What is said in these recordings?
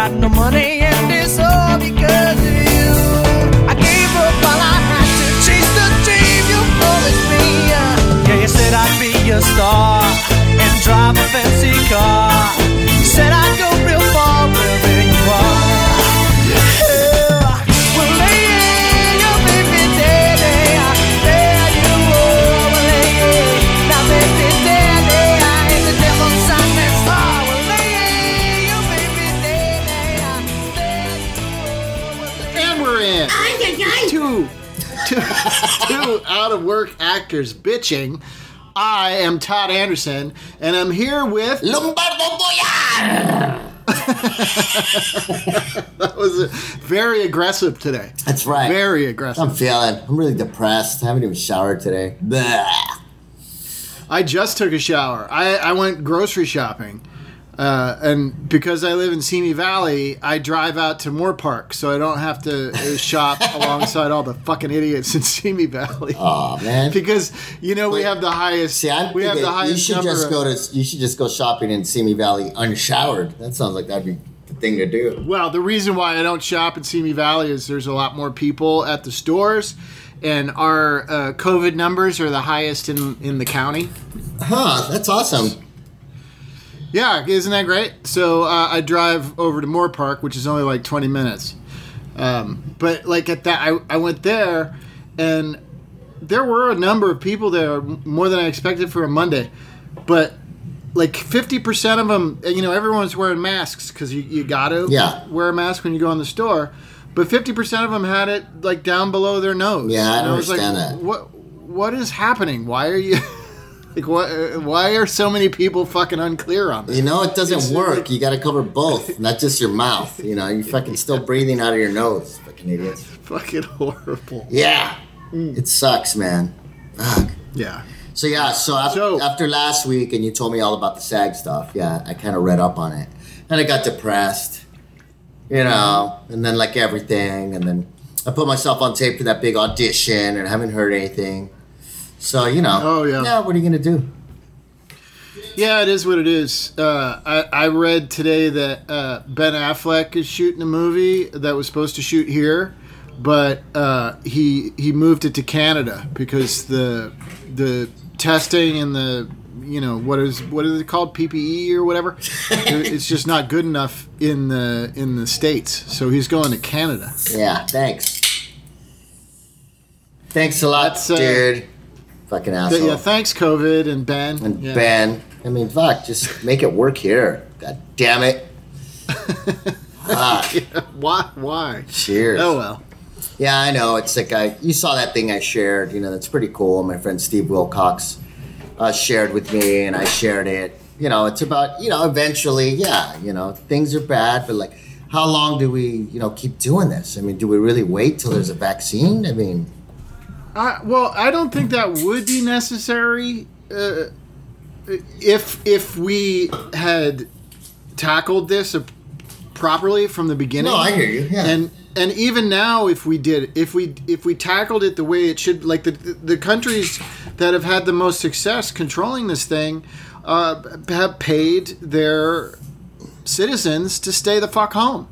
got no money and it's all because of you. I gave up while I had to chase the dream you promised me. Yeah, you said I'd be a star actors bitching. I am Todd Anderson, and I'm here with. Lombardo Boyar! That was very aggressive today. That's right. Very aggressive. I'm feeling. I'm really depressed. I haven't even showered today. Bleh. I just took a shower. I, I went grocery shopping. Uh, and because I live in Simi Valley, I drive out to Moorpark, so I don't have to uh, shop alongside all the fucking idiots in Simi Valley. Oh man. because you know we have the highest. See, I'm we have the highest you should just of- go to you should just go shopping in Simi Valley unshowered. That sounds like that'd be the thing to do. Well, the reason why I don't shop in Simi Valley is there's a lot more people at the stores, and our uh, COVID numbers are the highest in in the county. Huh? That's awesome. Yeah, isn't that great? So uh, I drive over to Moorpark, which is only like 20 minutes. Um, but like at that, I, I went there, and there were a number of people there, more than I expected for a Monday. But like 50% of them, you know, everyone's wearing masks because you, you got to Yeah. wear a mask when you go in the store. But 50% of them had it like down below their nose. Yeah, I And was like, understand that. What What is happening? Why are you. Like what? uh, Why are so many people fucking unclear on this? You know it doesn't It's work. like- You got to cover both, not just your mouth. You know, you're fucking still breathing out of your nose, fucking idiots. fucking horrible. Yeah, Mm. it sucks, man. Fuck. Yeah. So yeah, so after, So- after last week, and you told me all about the SAG stuff. Yeah, I kind of read up on it, and I got depressed. You know, and then like everything, and then I put myself on tape for that big audition, and I haven't heard anything. So you know, Oh, yeah. yeah. What are you gonna do? Yeah, it is what it is. Uh, I, I read today that uh, Ben Affleck is shooting a movie that was supposed to shoot here, but uh, he he moved it to Canada because the the testing and the you know what is what is it called PPE or whatever it's just not good enough in the in the states so he's going to Canada Yeah, thanks. Thanks a lot, uh, dude. Fucking asshole. yeah thanks COVID and Ben and Yeah. Ben. I mean, fuck, just make it work here. God damn it. Fuck. why why Cheers. oh well Yeah, I know. It's like I you saw that thing I shared. You know, that's pretty cool. My friend Steve Wilcox uh, shared with me, and I shared it. You know, it's about you know eventually, yeah. You know, things are bad, but like, how long do we you know keep doing this? I mean, do we really wait till there's a vaccine? I mean, I, well, I don't think that would be necessary uh, if if we had tackled this properly from the beginning. no, I hear you. Yeah, And and even now, if we did, if we if we tackled it the way it should, like the the countries that have had the most success controlling this thing, uh, have paid their citizens to stay the fuck home.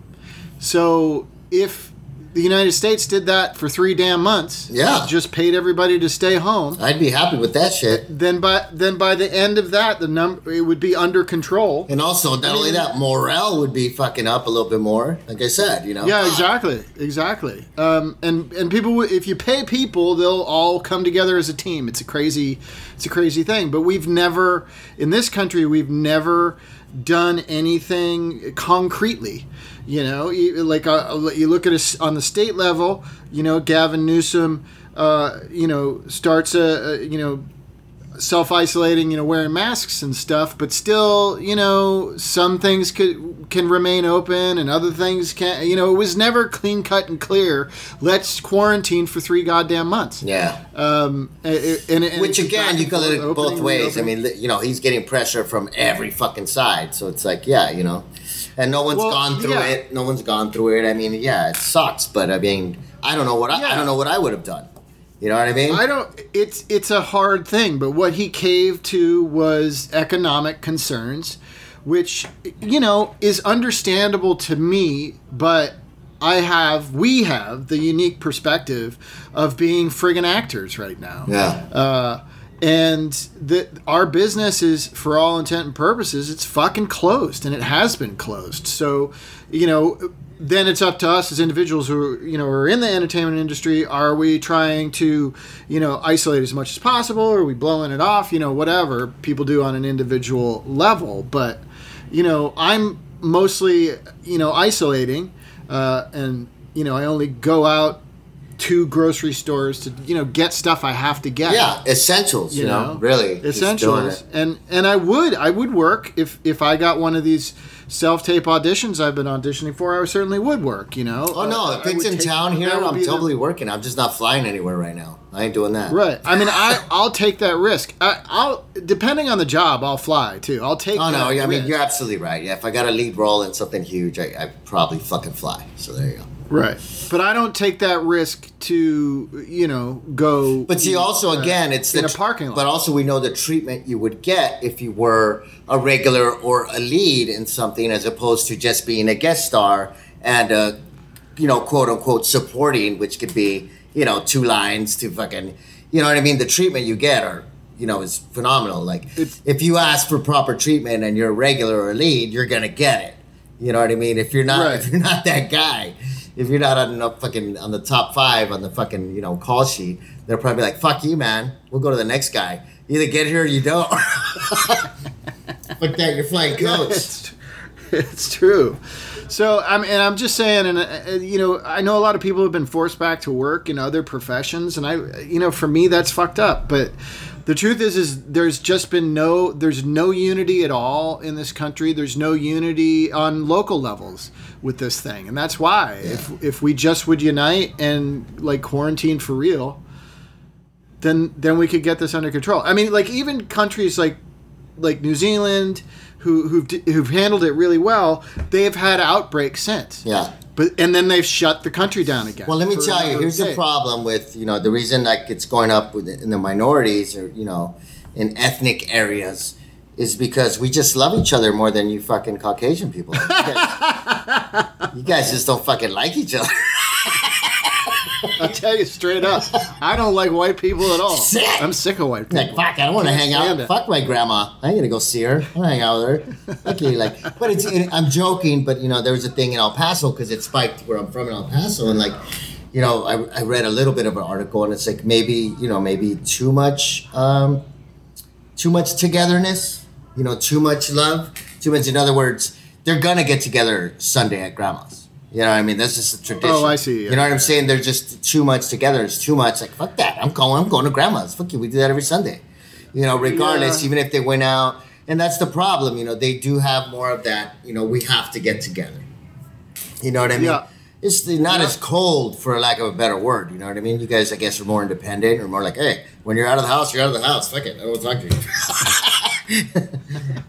So if the United States did that for three damn months, Yeah. just paid everybody to stay home, I'd be happy with that shit. then by then by the end of that, the number it would be under control. And also, not only that, morale would be fucking up a little bit more. Like I said, you know. Yeah, exactly, exactly. Um, and and people, if you pay people, they'll all come together as a team. It's a crazy, it's a crazy thing. But we've never, in this country, we've never done anything concretely. You know, like uh, you look at us on the state level. You know, Gavin Newsom. Uh, you know, starts a, a you know self isolating, you know, wearing masks and stuff, but still, you know, some things could can remain open and other things can't. You know, it was never clean cut and clear. Let's quarantine for three goddamn months. Yeah. Um, and, and, and Which again, you can look at it both ways. I mean, you know, he's getting pressure from every fucking side. So it's like, yeah, you know, and no one's Well, gone through yeah. it. No one's gone through it. I mean, yeah, it sucks, but I mean, I don't know what I, I don't know what I would have done. You know what I mean? I don't. It's it's a hard thing, but what he caved to was economic concerns, which you know is understandable to me, but I have we have the unique perspective of being friggin' actors right now. Yeah. Uh, and that our business is, for all intent and purposes, it's fucking closed, and it has been closed. So, you know, then it's up to us as individuals who you know are in the entertainment industry. Are we trying to, you know, isolate as much as possible? Or are we blowing it off? You know, whatever people do on an individual level. But, you know, I'm mostly, you know, isolating, uh, and you know, I only go out to grocery stores to you know get stuff I have to get Yeah, essentials. You, know, really essentials and and i would i would work if if i got one of these self-tape auditions i've been auditioning for i certainly would work you know Oh no! Uh, If it's in take- town here, I'm be the- totally working. I'm just not flying anywhere right now. I ain't doing that. right i mean i i'll take that risk I, i'll depending on the job i'll fly too i'll take Oh no! that I mean, you're absolutely right. Yeah, if I got a lead role in something huge, I, I probably fucking fly. So there you go. Right but i don't take that risk to you know go But see, also uh, again, it's in the a parking lot But also, we know the treatment you would get if you were a regular or a lead in something, as opposed to just being a guest star and a, you know, quote unquote supporting, which could be you know two lines to fucking, you know what I mean. The treatment you get are you know is phenomenal. Like It's- if you ask for proper treatment and you're a regular or a lead, you're gonna get it. You know what I mean? If you're not, Right. if you're not that guy, if you're not on the fucking on the top five on the fucking you know call sheet, they're probably like, "Fuck you, man. We'll go to the next guy. You either get here or you don't." Fuck that. You're flying coach. it's, it's true. So I'm and I'm just saying, and uh, you know, I know a lot of people have been forced back to work in other professions, and I, you know, for me that's fucked up. But the truth is, is there's just been no, there's no unity at all in this country. There's no unity on local levels with this thing, and that's why if if we just would unite and like quarantine for real, then then we could get this under control. I mean, like even countries like like New Zealand, who who've who've handled it really well, they have had outbreaks since. Yeah. But and then they've shut the country down again. Well, let me tell you. Here's the problem with you know the reason like it's going up with in the minorities or you know in ethnic areas is because we just love each other more than you fucking Caucasian people. You guys, you guys just don't fucking like each other. I'll tell you straight up, I don't like white people at all. Sick. I'm sick of white people. Like fuck, I don't want to hang out. it. Fuck my grandma. I ain't gonna go see her. I hang out with her. Okay, like, but it's. It, I'm joking, but you know, there was a thing in El Paso because it spiked where I'm from in El Paso, and like, you know, I, I read a little bit of an article, and it's like maybe you know maybe too much, um, too much togetherness. You know, too much love. Too much. In other words, they're gonna get together Sunday at grandma's. You know what I mean? That's just a tradition. Oh, I see, yeah. You know what I'm saying? They're just too much together. It's too much. Like fuck that. I'm going. I'm going to grandma's. Fuck you. We do that every Sunday. You know, regardless, Yeah. even if they went out, and that's the problem. You know, they do have more of that. You know, we have to get together. You know what I mean? Yeah. It's the- not Yeah. as cold, for lack of a better word. You know what I mean? You guys, I guess, are more independent, or more like, hey, when you're out of the house, you're out of the house. Fuck it. I don't talk to you.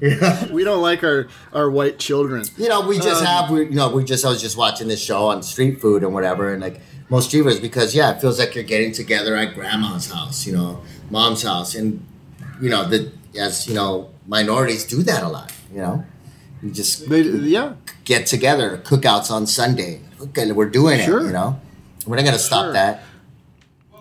We don't like our our white children. You know, we just Um, have, we, you know, we just, I was just watching this show on street food and whatever, and like most street because yeah, it feels like you're getting together at grandma's house, you know, mom's house, and you know, the as you know, minorities do that a lot, you know, you just They, yeah, get together, cookouts on Sunday. Okay, we're doing Sure. it, you know, we're not gonna stop Sure. that.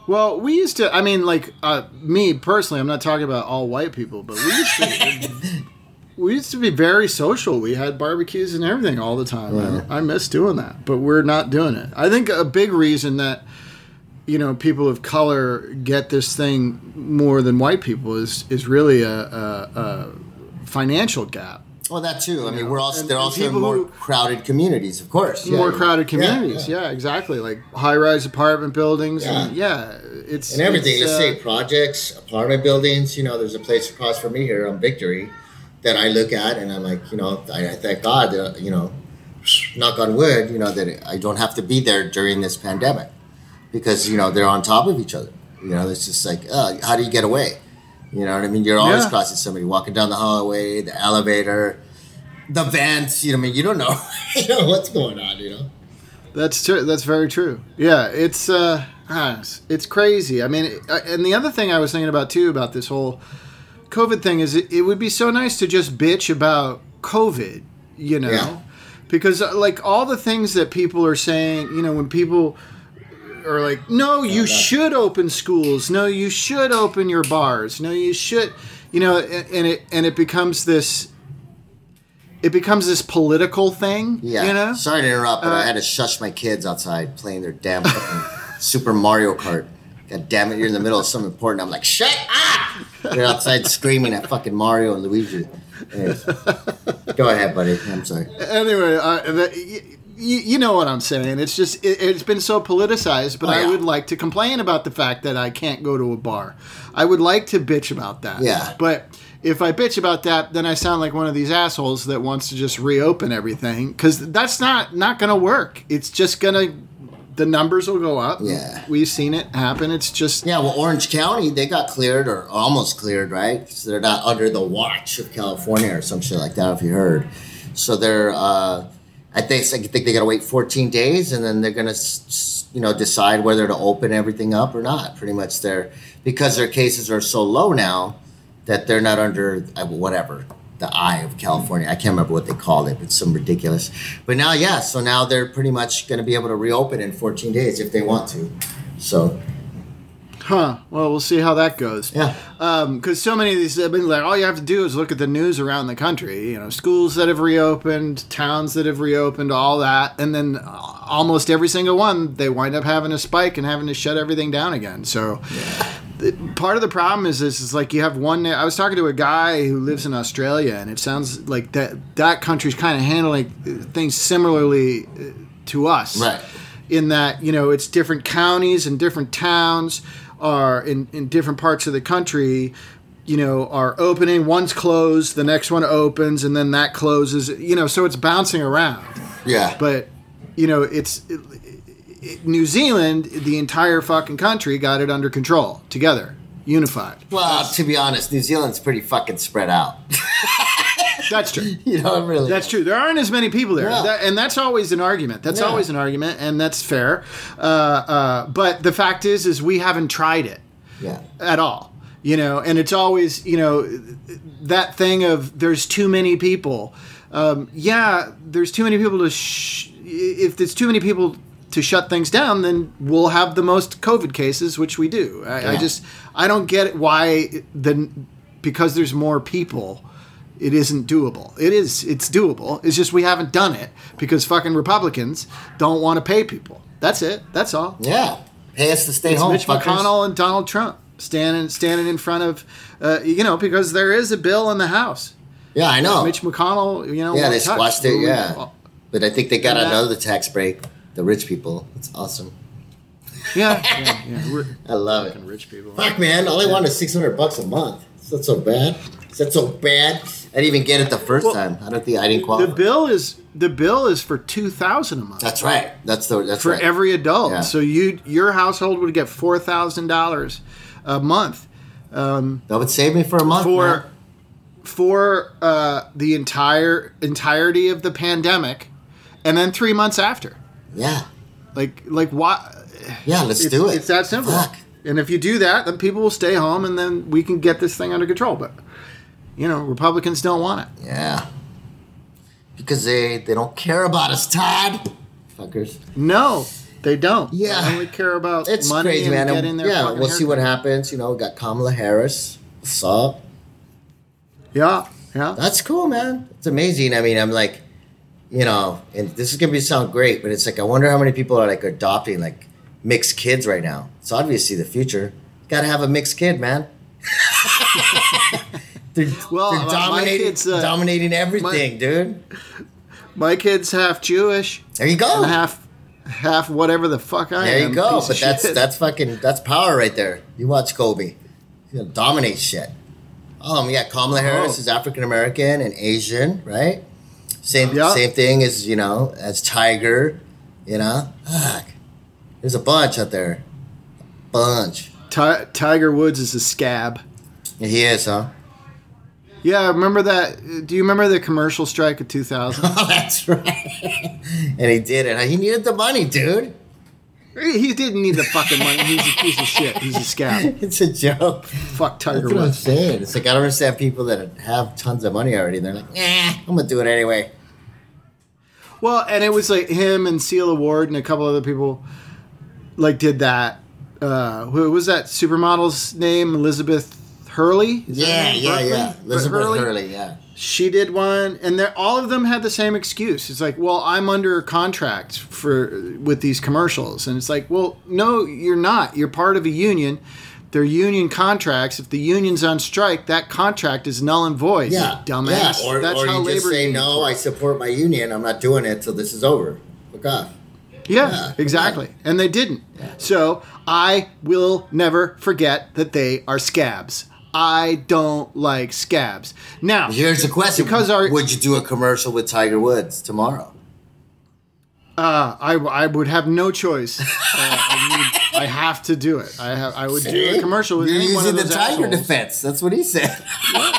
Well, we used to. I mean, like uh, me personally, I'm not talking about all white people, but we used to. we used to be very social. We had barbecues and everything all the time. I, I miss doing that, but we're not doing it. I think a big reason that you know people of color get this thing more than white people is is really a, a, a financial gap. Well, that too. I mean, we're also and- they're also in more who- crowded communities, of course. Yeah, more yeah. crowded communities. yeah. Yeah, exactly. Like high-rise apartment buildings. And yeah, it's and everything. Let's uh, say projects, apartment buildings. You know, there's a place across from me here on Victory that I look at, and I'm like, you know, I, I thank God that you know, knock on wood, you know, that I don't have to be there during this pandemic because you know they're on top of each other. You know, it's just like, uh, how do you get away? You know what I mean? You're always Yeah. crossing somebody, walking down the hallway, the elevator, the vents. You know, I mean, you don't know, you know what's going on. You know. That's true. That's very true. Yeah, it's uh, ah, it's- it's crazy. I mean, uh, and the other thing I was thinking about too about this whole COVID thing is it, it would be so nice to just bitch about COVID, you know, Yeah. because uh, like all the things that people are saying, you know, when people are like, no, you should open schools, no, you should open your bars, no, you should, you know, and, and it and it becomes this. It becomes this political thing, Yeah. you know. Sorry to interrupt, but I Uh, had to shush my kids outside playing their damn fucking Super Mario Kart. God damn it, you're in the middle of something important. I'm like, shut up! They're outside screaming at fucking Mario and Luigi. Anyways. Go ahead, buddy. I'm sorry. anyway, uh, that, y- y- you know what I'm saying. It's just it, it's been so politicized, but Oh, I would like to complain about the fact that I can't go to a bar. I would like to bitch about that. Yeah. But if I bitch about that, then I sound like one of these assholes that wants to just reopen everything because that's not not going to work. It's just going to the numbers will go up. Yeah. We've seen it happen. It's just Yeah, well, Orange County, they got cleared or almost cleared, right? So they're not under the watch of California or some shit like that, if you heard. So they're, uh, I think, I think they got to wait 14 days and then they're going to, you know, decide whether to open everything up or not. Pretty much they're, because their cases are so low now that they're not under uh, whatever, the eye of California. I can't remember what they called it. It's some ridiculous. But now, yeah, so now they're pretty much going to be able to reopen in 14 days if they want to. So, huh. Well, we'll see how that goes. yeah. Um, because so many of these have been like all you have to do is look at the news around the country you know schools that have reopened towns that have reopened all that and then uh, almost every single one they wind up having a spike and having to shut everything down again so the- part of the problem is this is like you have one i was talking to a guy who lives in australia and it sounds like that that country's kind of handling uh, things similarly uh, to us Right. in that you know it's different counties and different towns are in, in different parts of the country you know are opening one's closed the next one opens and then that closes you know so it's bouncing around Yeah. but you know it's it, it, new zealand the entire fucking country got it under control together unified Well, to be honest, New Zealand's pretty fucking spread out. that's true you know, really. That's true. There aren't as many people there, Yeah. That- and that's always an argument. That's Yeah. always an argument, and that's fair. Uh, uh, but the fact is, is we haven't tried it yeah. at all. You know, and it's always you know that thing of there's too many people. Um, yeah, there's too many people to. Sh- if there's too many people to shut things down, then we'll have the most COVID cases, which we do. I, I just I don't get why the because there's more people it isn't doable. It is. It's doable. It's just we haven't done it because fucking Republicans don't want to pay people. That's it. That's all. Yeah. Pay us to stay It's home. Mitch fuckers. McConnell and Donald Trump standing standing in front of, uh, you know, because there is a bill in the House. Yeah, I know. Mitch McConnell, you know, yeah, they squashed it. Yeah. But I think they got another tax break. The rich people. It's awesome. Yeah, yeah, yeah. I love it. Rich people. Fuck, man. All I want is 600 bucks a month. Is that so bad? Is that so bad? I didn't even get it the first Well, time. I don't think I didn't qualify. The bill is the bill is for two thousand a month. That's right. That's the that's for right. every adult. Yeah. So you your household would get four thousand dollars a month that would save me for a month. for man. for uh, the entire entirety of the pandemic, and then three months after. Yeah. Like like why? Yeah, let's do it. it's that simple. Fuck. And if you do that, then people will stay home, and then we can get this thing under control. But you know, Republicans don't want it. Yeah. Because they they don't care about us, Todd. Fuckers. No, they don't. Yeah. they only care about It's money crazy, man. getting their yeah, we'll see what happens. You know, we got Kamala Harris. What's up? Yeah, yeah. That's cool, man. It's amazing. I mean, I'm like, you know, and this is gonna be sound great, but it's like I wonder how many people are like adopting like mixed kids right now. It's obviously the future. Got to have a mixed kid, man. they're, Well, they're my- my dominating, kids, uh, dominating everything, dude. My kid's half Jewish There you go. half half whatever the fuck I There am. There you go. But that's shit. that's fucking that's power right there. You watch Kobe. He'll dominate shit. Um, yeah, Kamala Harris Oh. is African American and Asian, right? Same Yeah. same thing as you know as Tiger. You know, fuck. There's a bunch out there. Bunch. Ti- Tiger Woods is a scab. He is, huh? Yeah, remember that? Do you remember the commercial strike of 2000? Oh, that's right. and he did it. He needed the money, dude. He he didn't need the fucking money. He's a piece of shit. He's a scab. It's a joke. Fuck Tiger That's what I'm Woods. saying. It's like I don't understand people that have tons of money already. They're like, nah, I'm gonna do it anyway. Well, and it was like him and Seal Award and a couple other people like did that. Uh, who was that supermodel's name? Elizabeth Hurley. Is Yeah, yeah, Berkeley? yeah. Elizabeth Hurley? Hurley, yeah. She did one, and they're all of them had the same excuse. It's like, well, I'm under contract for with these commercials, and it's like, well, no, you're not. You're part of a union. They're union contracts. If the union's on strike, that contract is null and void. Yeah, dumbass. Yeah. Or, That's or how you labor just say, no. I support my union. I'm not doing it till this is over. Look off. Yeah, Yeah, exactly. And they didn't. So I will never forget that they are scabs. I don't like scabs. Now, Here's the question: Because our- Would you do a commercial with Tiger Woods tomorrow? uh, I, I would have no choice. Uh, I, need, I have to do it. I have. I would do a commercial with You're any one of using the Tiger assholes. defense. That's what he said.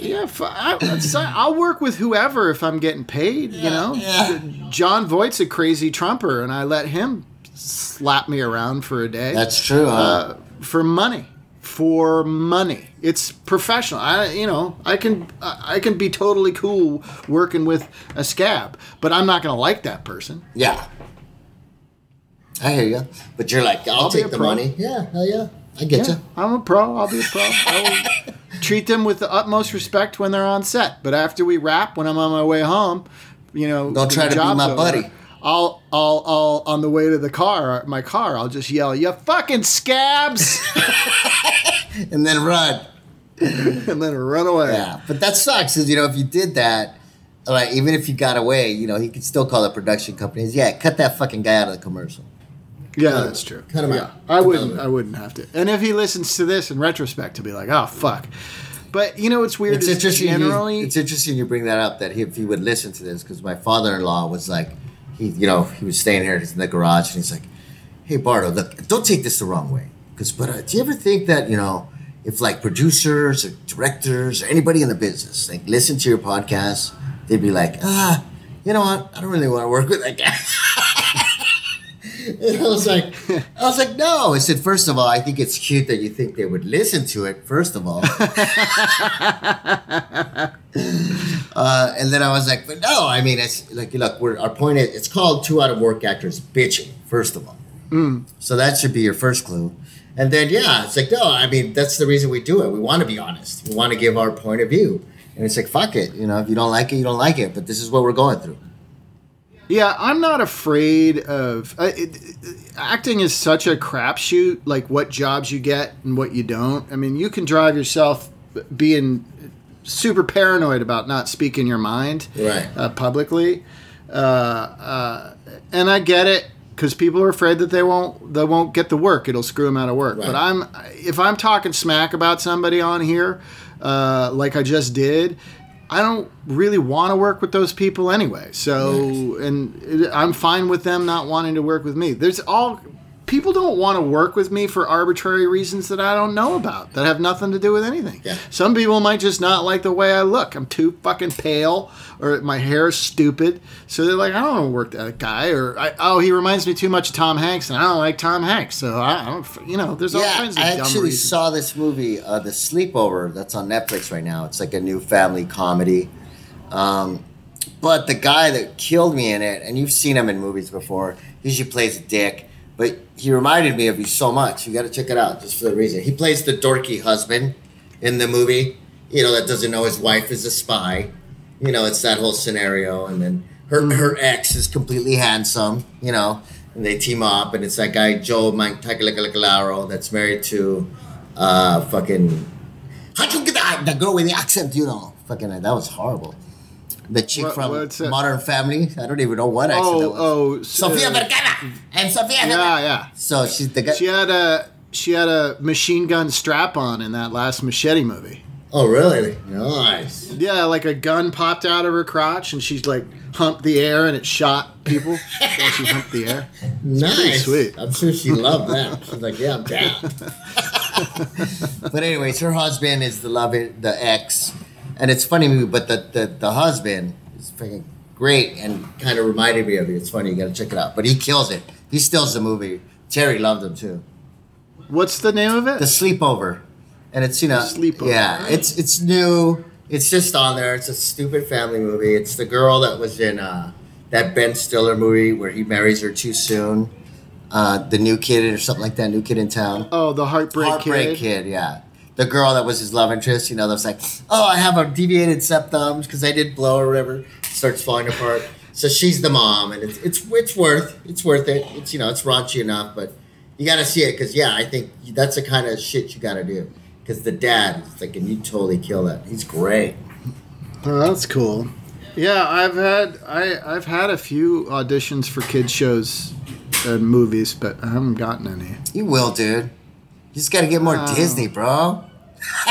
Yeah, f- I, will work with whoever if I'm getting paid. you know, yeah. Jon Voight's a crazy trumper, and I let him slap me around for a day. That's true. Huh? uh, for money for money it's professional i you know i can i can be totally cool working with a scab but i'm not gonna like that person yeah. I hear you, but you're like, I'll, I'll take the pro. money. Yeah, hell yeah, I get yeah you. i'm a pro i'll be a pro treat them with the utmost respect when they're on set but after we wrap when i'm on my way home you know Don't try to be my over, buddy. I'll, I'll, I'll, on the way to the car, my car, I'll just yell, "You fucking scabs!" And then run. and then run away. Yeah, but that sucks. Is you know if you did that, like even if you got away, you know he could still call the production companies. Yeah, cut that fucking guy out of the commercial. Yeah, Cut that's him- true. cut him yeah, out. I wouldn't. I wouldn't have to. And if he listens to this in retrospect, he'll be like, "Oh fuck." But you know what's weird It's is interesting. generally. you, it's interesting you bring that up. That he, if he would listen to this, because my father-in-law was like, he, you know, he was staying here in the garage, and he's like, "Hey, Bardo, look, don't take this the wrong way, because but uh, do you ever think that you know, if like producers or directors or anybody in the business like listen to your podcast, they'd be like, ah, you know what, I don't really want to work with that guy." And I was like, I was like, no. I said, first of all, I think it's cute that you think they would listen to it. First of all, uh, and then I was like, but no. I mean, it's like, look, we're, our point is, it's called two out of work actors bitching. First of all, so that should be your first clue. And then yeah, it's like, no. I mean, that's the reason we do it. We want to be honest. We want to give our point of view. And it's like, fuck it. You know, if you don't like it, you don't like it. But this is what we're going through. Yeah, I'm not afraid of uh, it, acting. Is such a crapshoot. Like what jobs you get and what you don't. I mean, you can drive yourself being super paranoid about not speaking your mind Right. uh, publicly, uh, uh, and I get it because people are afraid that they won't they won't get the work. It'll screw them out of work. Right. But I'm if I'm talking smack about somebody on here, uh, like I just did. I don't really want to work with those people anyway. So, and I'm fine with them not wanting to work with me. There's all people don't want to work with me for arbitrary reasons that I don't know about that have nothing to do with anything. Yeah. Some people might just not like the way I look. I'm too fucking pale, or my hair is stupid. So they're like, I don't want to work that guy, or I, oh, he reminds me too much of Tom Hanks, and I don't like Tom Hanks. So I, I don't, you know, there's all yeah, kinds of I actually reasons. saw this movie, uh, The Sleepover, that's on Netflix right now. It's like a new family comedy. Um, but the guy that killed me in it, and you've seen him in movies before, he usually plays a dick, but he reminded me of you so much. You got to check it out just for the reason. He plays the dorky husband in the movie, you know, that doesn't know his wife is a spy. You know, it's that whole scenario. And then her, her ex is completely handsome, you know, and they team up, and it's that guy, Joe Manganiello, that's married to uh, fucking. How can you get that? The girl with the accent, you know. Fucking, that was horrible. The chick What- from that? Modern Family. I don't even know what that Oh, was. oh, Sofia uh, Vergara and Sofia. Yeah, Vergara. yeah. So she's the guy. She had a she had a machine gun strap on in that last machete movie. oh, really? Nice. Yeah, like a gun popped out of her crotch, and she's like humped the air, and it shot people while she humped the air. Nice. sweet. I'm sure she loved that. She's like, yeah, I'm down. but anyways, her husband is the love the ex, and it's funny, movie, but the the, the husband is freaking great and kind of reminded me of you. It's funny, you got to check it out. But he kills it. He steals the movie. Terry loved him too. What's the name of it? The Sleepover, and it's you know Sleepover. Yeah, it's it's new. It's just on there. It's a stupid family movie. It's the girl that was in uh, that Ben Stiller movie where he marries her too soon. Uh, the new kid or something like that. New kid in town. oh, the Heartbreak, kid. Heartbreak Kid. kid. yeah. The girl that was his love interest, you know, that was like, oh, I have a deviated septum because I did blow or whatever. Starts falling apart. So she's the mom, and it's it's it's worth it's worth it. It's you know it's raunchy enough, but you got to see it because yeah, I think that's the kind of shit you got to do. Because the dad, is like, and you totally kill that. He's great. Oh, that's cool. Yeah, I've had I I've had a few auditions for kids shows and movies, but I haven't gotten any. You will, dude. You just got to get more Wow. Disney, bro.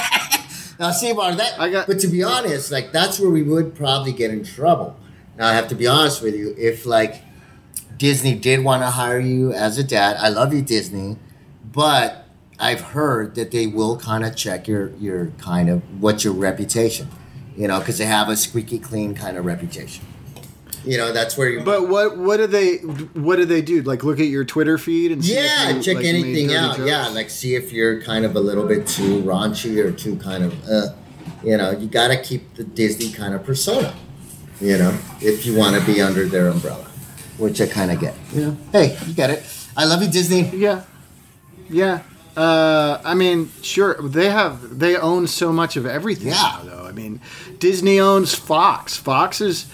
now, see, Mark, that. I got- but to be honest, like that's where we would probably get in trouble. Now, I have to be honest with you. If like Disney did want to hire you as a dad, I love you, Disney, but I've heard that they will kind of check your your kind of what's your reputation, you know, because they have a squeaky clean kind of reputation. You know, that's where you. But what what do they what do they do? Like look at your Twitter feed and see if Yeah, you, check like, anything out. jokes? Yeah, like see if you're kind of a little bit too raunchy or too kind of, uh, you know, you got to keep the Disney kind of persona, you know, if you want to be under their umbrella, which I kind of get. You know, hey, you get it. I love you, Disney. Yeah, yeah. Uh, I mean, sure, they have they own so much of everything Yeah. now, though. I mean, Disney owns Fox. Fox has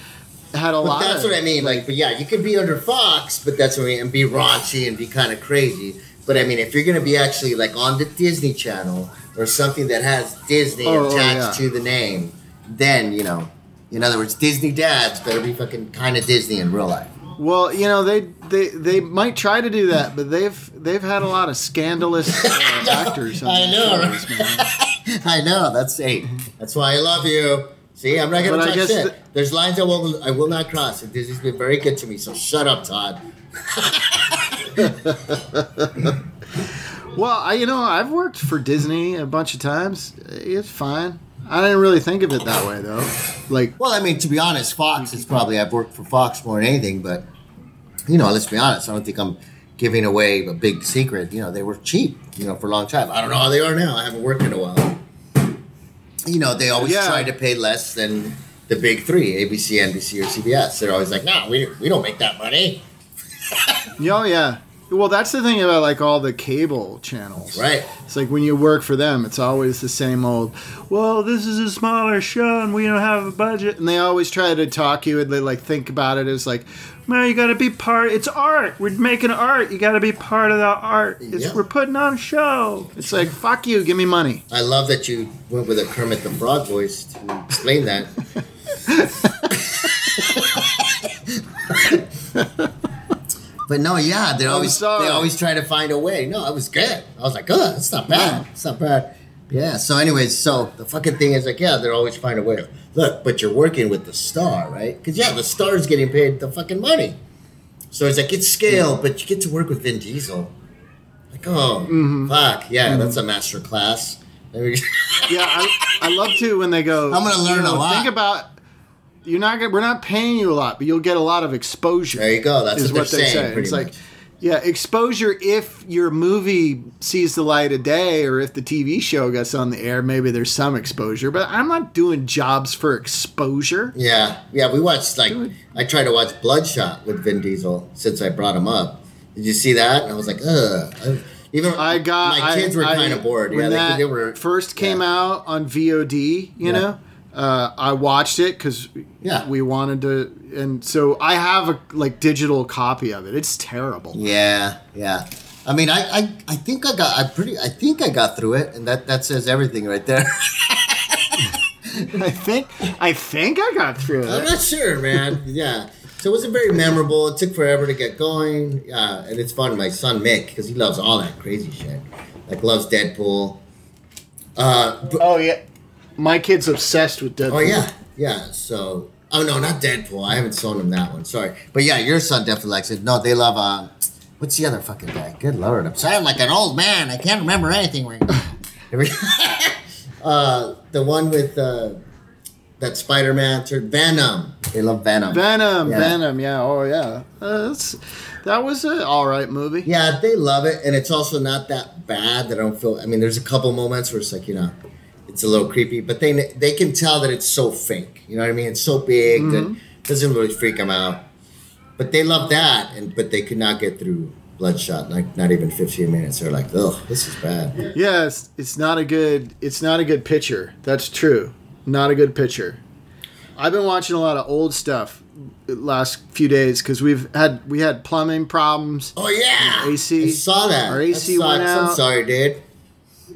had a But lot. that's of, what I mean. Like, but yeah, you could be under Fox, but that's what I mean, and be raunchy and be kind of crazy. But I mean, if you're gonna be actually like on the Disney Channel or something that has Disney Oh, oh, attached yeah. to the name, then you know, in other words, Disney dads better be fucking kind of Disney in real life. Well, you know, they, they they might try to do that, but they've they've had a lot of scandalous uh, actors. I know, shows. I know. That's hey, that's why I love you. See, I'm not gonna But I touch guess it. There's lines I will I will not cross, and Disney's been very good to me. So shut up, Todd. Well, I, you know, I've worked for Disney a bunch of times. It's fine. I didn't really think of it that way, though. Like, Well, I mean, to be honest, Fox is probably I've worked for Fox more than anything, but you know, let's be honest, I don't think I'm giving away a big secret. You know, they were cheap, you know, for a long time. I don't know how they are now. I haven't worked in a while. You know, they always Yeah. try to pay less than the big three, ABC, NBC, or CBS. They're always like, no, we, we don't make that money. oh yeah. Well, that's the thing about like all the cable channels. Right. It's like when you work for them, it's always the same old. Well, this is a smaller show, and we don't have a budget. And they always try to talk you, and they like think about it as like, man, you got to be part. It's art. We're making art. You got to be part of the art. We're putting on a show. It's like fuck you. Give me money. I love that you went with a Kermit the Frog voice to explain that. but no, yeah, they always they always try to find a way. No, it was good. I was like, oh, It's not bad. It's not bad. Yeah. So, anyways, so the fucking thing is like, yeah, they always find a way. Look, but you're working with the star, right? Because yeah, the star is getting paid the fucking money. So it's like it's scale, but you get to work with Vin Diesel. Like, oh, Mm-hmm. fuck, yeah, that's a master class. There we go. Yeah, I, I love to when they go. I'm gonna learn you know, a lot." Think about. You're not. gonna- We're not paying you a lot, but you'll get a lot of exposure. There you go. That's what, what they're they saying. say. It's much. like, yeah, exposure. If your movie sees the light of day, or if the TV show gets on the air, maybe there's some exposure. But I'm not doing jobs for exposure. yeah, yeah. We watched like I tried to watch Bloodshot with Vin Diesel since I brought him up. Did you see that? And I was like, ugh. Even I got. my kids I, were kind of bored. when Yeah, that they, they were first came yeah. out on VOD. You Yeah. know, uh, I watched it because Yeah. we wanted to, and so I have a like digital copy of it. It's terrible. Yeah, yeah. I mean, I, I, I think I got, I pretty, I think I got through it, and that, that says everything right there. I think I think I got through it. I'm not sure, man. Yeah. So it wasn't very memorable. It took forever to get going. Yeah, and it's fun. My son Mick, because he loves all that crazy shit. Like loves Deadpool. Uh, but- Oh yeah, my kid's obsessed with Deadpool. oh yeah, yeah. So oh no, not Deadpool. I haven't shown him that one. Sorry, but yeah, your son definitely likes it. No, they love. Uh, what's the other fucking guy? Good lord, I'm sounding like an old man. I can't remember anything right now. Uh, the one with uh, that Spider-Man turned Venom. They love Venom. Venom, Yeah. Venom, yeah, oh yeah. Uh, that's, that was an all right movie. Yeah, they love it, and it's also not that bad. That I don't feel. I mean, there's a couple moments where it's like you know, it's a little creepy, but they they can tell that it's so fake. You know what I mean? It's so big Mm-hmm. that it doesn't really freak them out. But they love that, and but they could not get through Bloodshot. Like not even 15 minutes. They're like, oh, this is bad. Yes, it's not a good. It's not a good picture. That's true. Not a good picture. I've been watching a lot of old stuff last few days because we've had we had plumbing problems. Oh yeah, AC I saw that. our AC that went sucks. I'm out. sorry, dude.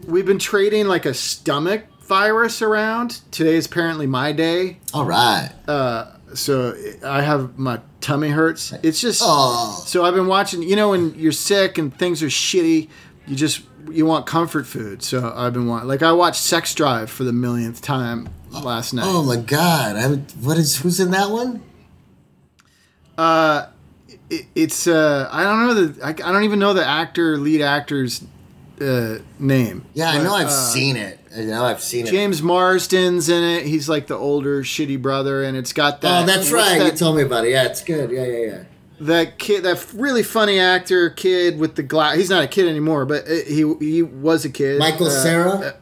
We've been trading like a stomach virus around. Today is apparently my day. All right. Uh, so I have my tummy hurts. It's just Oh, so I've been watching. You know, when you're sick and things are shitty, you just you want comfort food. So I've been watching. Like I watched Sex Drive for the millionth time last night. oh my God. I would, what is who's in that one? Uh, it, it's uh, I don't know the I, I don't even know the actor lead actor's uh, name. Yeah, I know I've uh, seen it. Know I've seen it. James Marsden's in it. He's like the older shitty brother, and it's got that. Oh, that's right. You told me about it. Yeah, it's good. Yeah, yeah, yeah. that kid, that really funny actor kid with the glass. He's not a kid anymore, but uh, he he was a kid. Michael Uh, Sarah.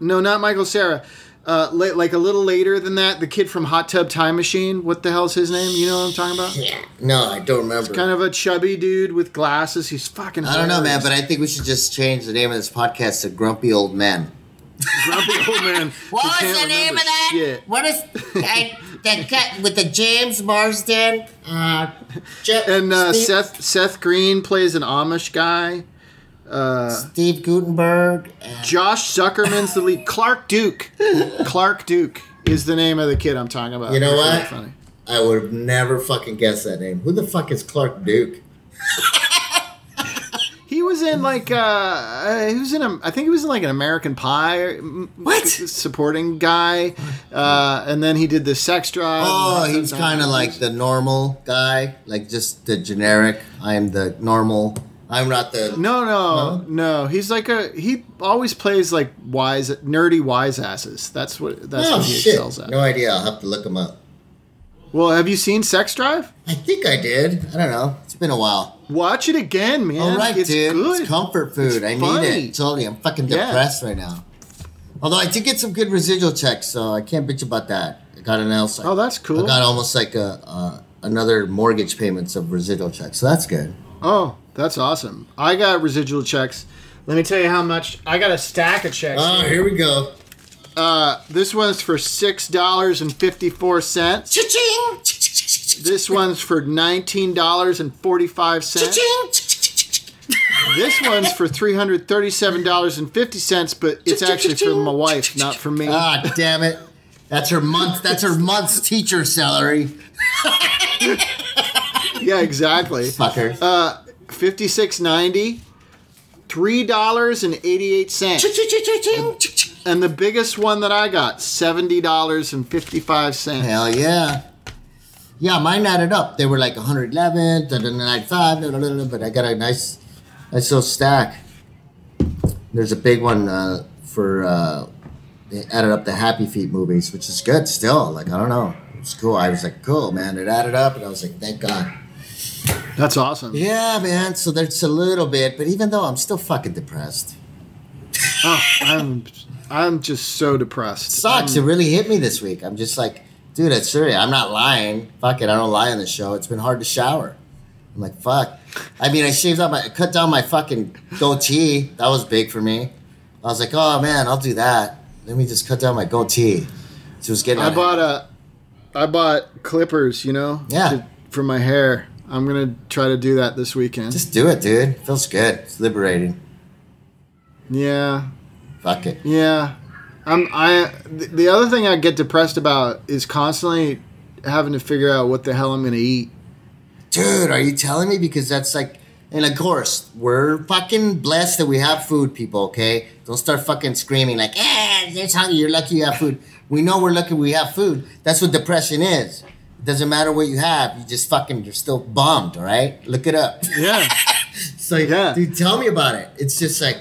No, not Michael Cera. Uh, la- like a little later than that, the kid from Hot Tub Time Machine. What the hell's his name? You know what I'm talking about? yeah. No, I don't remember. Kind of a chubby dude with glasses. He's fucking. I don't know, man, but I think we should just change the name of this podcast to Grumpy Old Men. Grumpy old man. What was the name of that? Shit. What is I, that with the James Marsden? Uh, Je- And uh, Seth Seth Green plays an Amish guy. Uh, Steve Guttenberg. Uh, Josh Zuckerman's the lead. Clark Duke. Clark Duke is the name of the kid I'm talking about. You know really what? Funny. I would have never fucking guessed that name. Who the fuck is Clark Duke? Was in like uh, uh, he was in a I think he was in like an American Pie. What? supporting guy? Uh, and then he did the Sex Drive. Oh, he's kind of like the normal guy, like just the generic. I'm the normal. I'm not the. No, no, no. He's like a he always plays like wise, nerdy wise asses. That's what that's Oh what he shit! excels at. No idea. I'll have to look him up. Well, have you seen Sex Drive? I think I did. I don't know. It's been a while. Watch it again, man. All right, it's dude. good. It's comfort food. I funny. need it. Told you, I'm fucking Yeah. depressed right now. Although I did get some good residual checks, so I can't bitch about that. I got an else. oh, that's cool. I got almost like a uh, another mortgage payments of residual checks, so that's good. Oh, that's awesome. I got residual checks. Let me tell you how much. I got a stack of checks. Oh, here we go. Uh, this one's for six dollars and fifty four cents. Cha-ching! This one's for nineteen dollars and forty five cents. This one's for three hundred thirty seven dollars and fifty cents, but it's actually for my wife, not for me. Ah, damn it. That's her month. That's her month's teacher salary. Yeah, exactly. Fucker. Uh, fifty six ninety. Three dollars and eighty eight cents. And the biggest one that I got, seventy dollars and fifty five cents. Hell yeah. Yeah, mine added up. They were like 111, da, da, da, 95, da, da, da, da, but I got a nice, nice little stack. There's a big one uh, for, uh, they added up the Happy Feet movies, which is good still. Like, I don't know. It's cool. I was like, cool, man. It added up, and I was like, thank God. That's awesome. Yeah, man. So there's a little bit, but even though I'm still fucking depressed. Oh, I'm I'm just so depressed. Sucks. It really hit me this week. I'm just like, dude, it's serious. I'm not lying. Fuck it. I don't lie on the show. It's been hard to shower. I'm like, fuck. I mean, I shaved out my, I cut down my fucking goatee. That was big for me. I was like, oh man, I'll do that. Let me just cut down my goatee. So it was getting. I bought a I bought clippers, you know, Yeah. to- for my hair. I'm gonna try to do that this weekend. Just do it, dude. Feels good. It's liberating. yeah, Fuck it. yeah. I'm I. The other thing I get depressed about is constantly having to figure out what the hell I'm gonna eat. Dude, are you telling me? Because that's like, and of course, we're fucking blessed that we have food, people, okay? Don't start fucking screaming like, eh, there's hungry, you're lucky you have food. We know we're lucky we have food. That's what depression is. It doesn't matter what you have, you just fucking, you're still bummed, all right? Look it up. Yeah, so Yeah. dude, tell me about it. It's just like,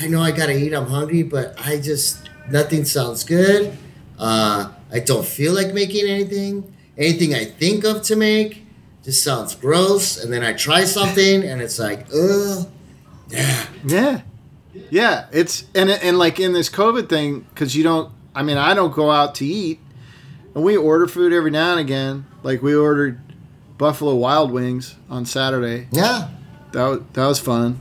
I know I gotta eat, I'm hungry, but I just, nothing sounds good. Uh, I don't feel like making anything. Anything I think of to make just sounds gross. And then I try something and it's like, ugh. Yeah. Yeah, yeah. It's and and like in this COVID thing, because you don't. I mean, I don't go out to eat, and we order food every now and again. Like we ordered Buffalo Wild Wings on Saturday. Yeah. That was, that was fun.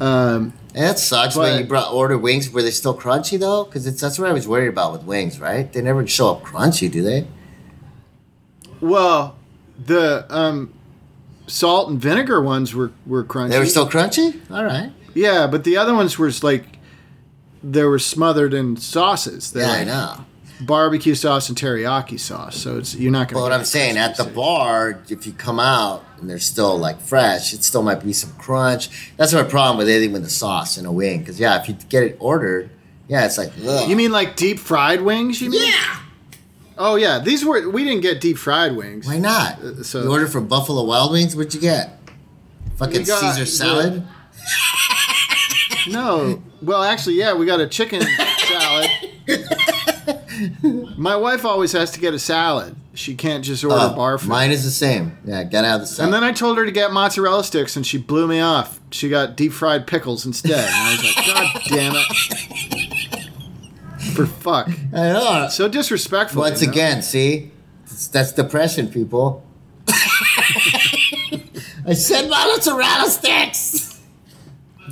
Um, That sucks when you brought order wings. Were they still crunchy though? Because that's what I was worried about with wings, right? They never show up crunchy, do they? well, the um, salt and vinegar ones were were crunchy. They were still crunchy. All right. yeah, but the other ones were like they were smothered in sauces. They're Yeah, I know. Barbecue sauce and teriyaki sauce. So it's you're not gonna. what I'm saying, at the bar, if you come out and they're still like fresh, it still might be some crunch. That's my problem with anything with the sauce in a wing. Because yeah, if you get it ordered, yeah, it's like ugh. You mean like deep fried wings? You mean? yeah? Oh yeah, these were we didn't get deep fried wings. Why not? Uh, so- you ordered from Buffalo Wild Wings. What'd you get? Fucking Caesar the- salad. No, well actually, yeah, we got a chicken salad. My wife always has to get a salad. She can't just order Oh, bar food. mine is the same. Yeah, gotta have the salad. and then I told her to get mozzarella sticks, and she blew me off. She got deep fried pickles instead. And I was like, God damn it! For fuck, I know. so disrespectful. Once you know? again, see, That's- that's depression, people. I said mozzarella sticks.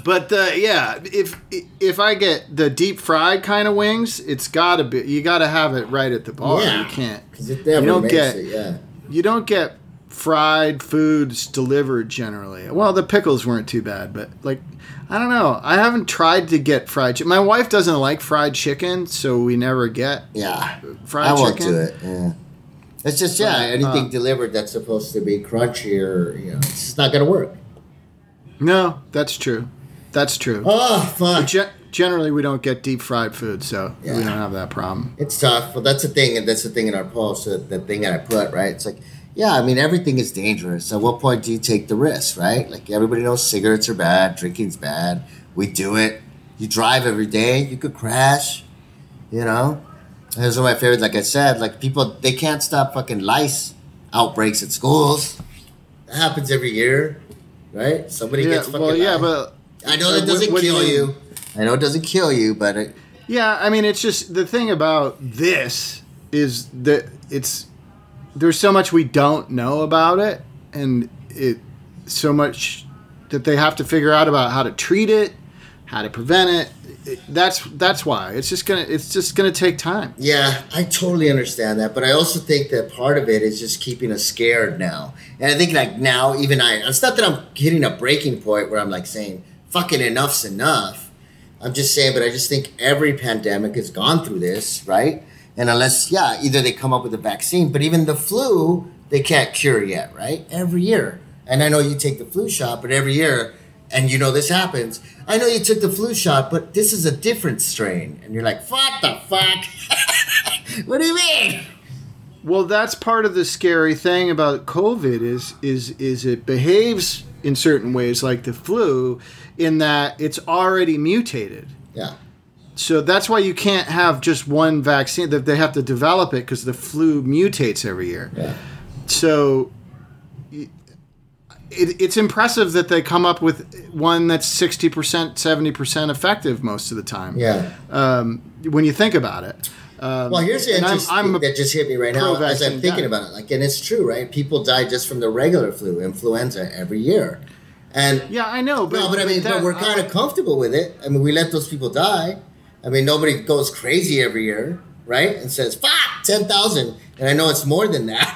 But uh, yeah, if if I get the deep fried kind of wings, it's gotta be you gotta have it right at the bar. Yeah. You can't. You don't get- it. Yeah. You don't get fried foods delivered generally. Well, the pickles weren't too bad, but like I don't know. I haven't tried to get fried chicken. My wife doesn't like fried chicken, so we never get Yeah. fried chicken. I won't chicken. do it. Yeah. It's just yeah, But, anything uh, delivered that's supposed to be crunchy or you know, it's not gonna work. No, that's true. That's true. Oh fuck. Ge- generally, we don't get deep fried food, so yeah. we don't have that problem. It's tough, but that's the thing, and that's the thing in our post, that the thing that I put, right? It's like, yeah, I mean, everything is dangerous. At what point do you take the risk, right? Like, everybody knows cigarettes are bad, drinking's bad. We do it. You drive every day, you could crash, you know? Those are my favorites. Like I said, like, people, they can't stop fucking lice outbreaks at schools. That happens every year, right? Somebody Yeah, gets fucking well, yeah, lice. but I know uh, that doesn't what do you kill you. I know it doesn't kill you, but it, Yeah, I mean, it's just the thing about this is that it's there's so much we don't know about it, and it so much that they have to figure out about how to treat it, how to prevent it. It- That's that's why it's just gonna it's just gonna take time. Yeah, I totally understand that, but I also think that part of it is just keeping us scared now. And I think like now, even I, it's not that I'm hitting a breaking point where I'm like saying "fucking enough's enough." I'm just saying, but I just think every pandemic has gone through this, right? And unless, yeah, either they come up with a vaccine, but even the flu, they can't cure yet, right? Every year. And I know you take the flu shot, but every year, and you know this happens. I know you took the flu shot, but this is a different strain. And you're like, what the fuck? what do you mean? Well, that's part of the scary thing about COVID is is is it behaves in certain ways like the flu, in that it's already mutated. Yeah. So that's why you can't have just one vaccine. That they have to develop it because the flu mutates every year. Yeah. So it, it's impressive that they come up with one that's sixty percent, seventy percent effective most of the time. Yeah. Um, when you think about it. Um, Well, here's the and I'm- I'm that just hit me right now as I'm thinking guy. about it. Like, and it's true, right? People die just from the regular flu, influenza, every year. And Yeah, I know. But, no, but I mean, that- but we're kind of comfortable with it. I mean, we let those people die. I mean, nobody goes crazy every year, right? And says, "Fuck, ten thousand. And I know it's more than that,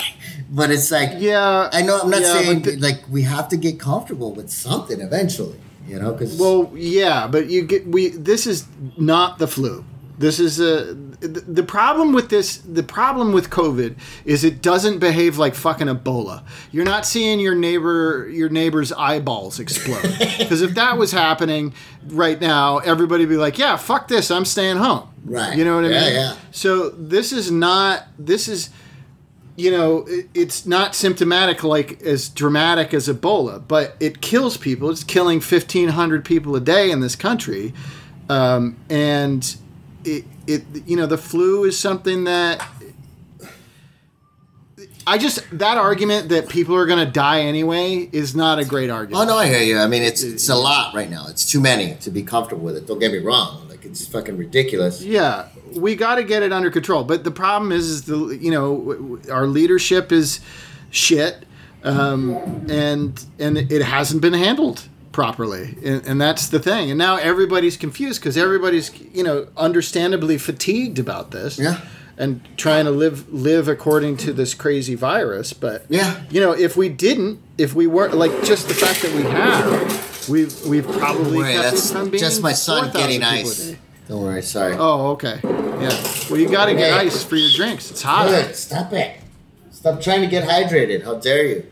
but it's like, Yeah, I know. I'm not yeah, saying but th- like we have to get comfortable with something eventually, you know? Because Well, yeah, but you get we. This is not the flu. This is a the the problem with this. The problem with COVID is it doesn't behave like fucking Ebola. You're not seeing your neighbor your neighbor's eyeballs explode. Because if that was happening right now, everybody'd be like, "Yeah, fuck this. I'm staying home." Right. You know what I Yeah, mean? yeah. So this is not. This is you know, it's not symptomatic like as dramatic as Ebola, but it kills people. It's killing fifteen hundred people a day in this country, um, and it, it you know the flu is something that I just that argument that people are going to die anyway is not a great argument. Oh no, I hear you. I mean, it's it's a lot right now. It's too many to be comfortable with it. Don't get me wrong. Like it's fucking ridiculous. Yeah, we got to get it under control. But the problem is, is the you know our leadership is shit, um, and and it hasn't been handled properly, and, and that's the thing. And now everybody's confused because everybody's you know understandably fatigued about this. Yeah. And trying to live live according to this crazy virus, but Yeah. you know, if we didn't, if we weren't like just the fact that we have, we've we've probably Worry, kept that's from being just my son getting ice. Don't worry. Sorry. Oh, okay. Yeah. Well, you got to get Hey. ice for your drinks. It's hot. Good. Stop it. Stop trying to get hydrated. How dare you?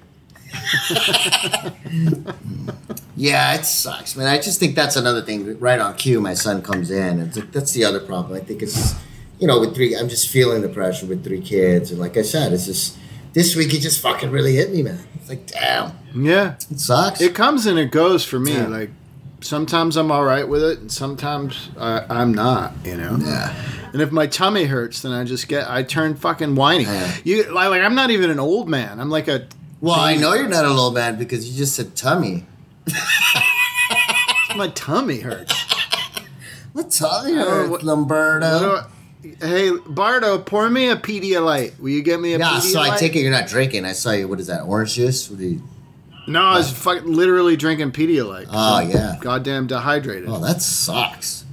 yeah, it sucks, man. I just think that's another thing. Right on cue, my son comes in. It's like, that's the other problem. I think it's, you know, with three, I'm just feeling the pressure with three kids. And like I said, it's just, this week it just fucking really hit me, man. It's like, damn. Yeah. It sucks. It comes and it goes for me. Yeah. Like sometimes I'm all right with it, and sometimes I, I'm not. You know. yeah. And if my tummy hurts, then I just get I turn fucking whiny. Yeah. You like, like I'm not even an old man. I'm like a. Well, I know you're not a low man because you just said tummy. My tummy hurts. What tummy hurts, what- Lombardo? What I- hey Bardo, pour me a Pedialyte. Will you get me a yeah, Pedialyte? so I take it you're not drinking. I saw you. What is that? Orange juice? What do you? No, I was fucking literally drinking Pedialyte. Oh yeah. Goddamn dehydrated. Oh, that sucks.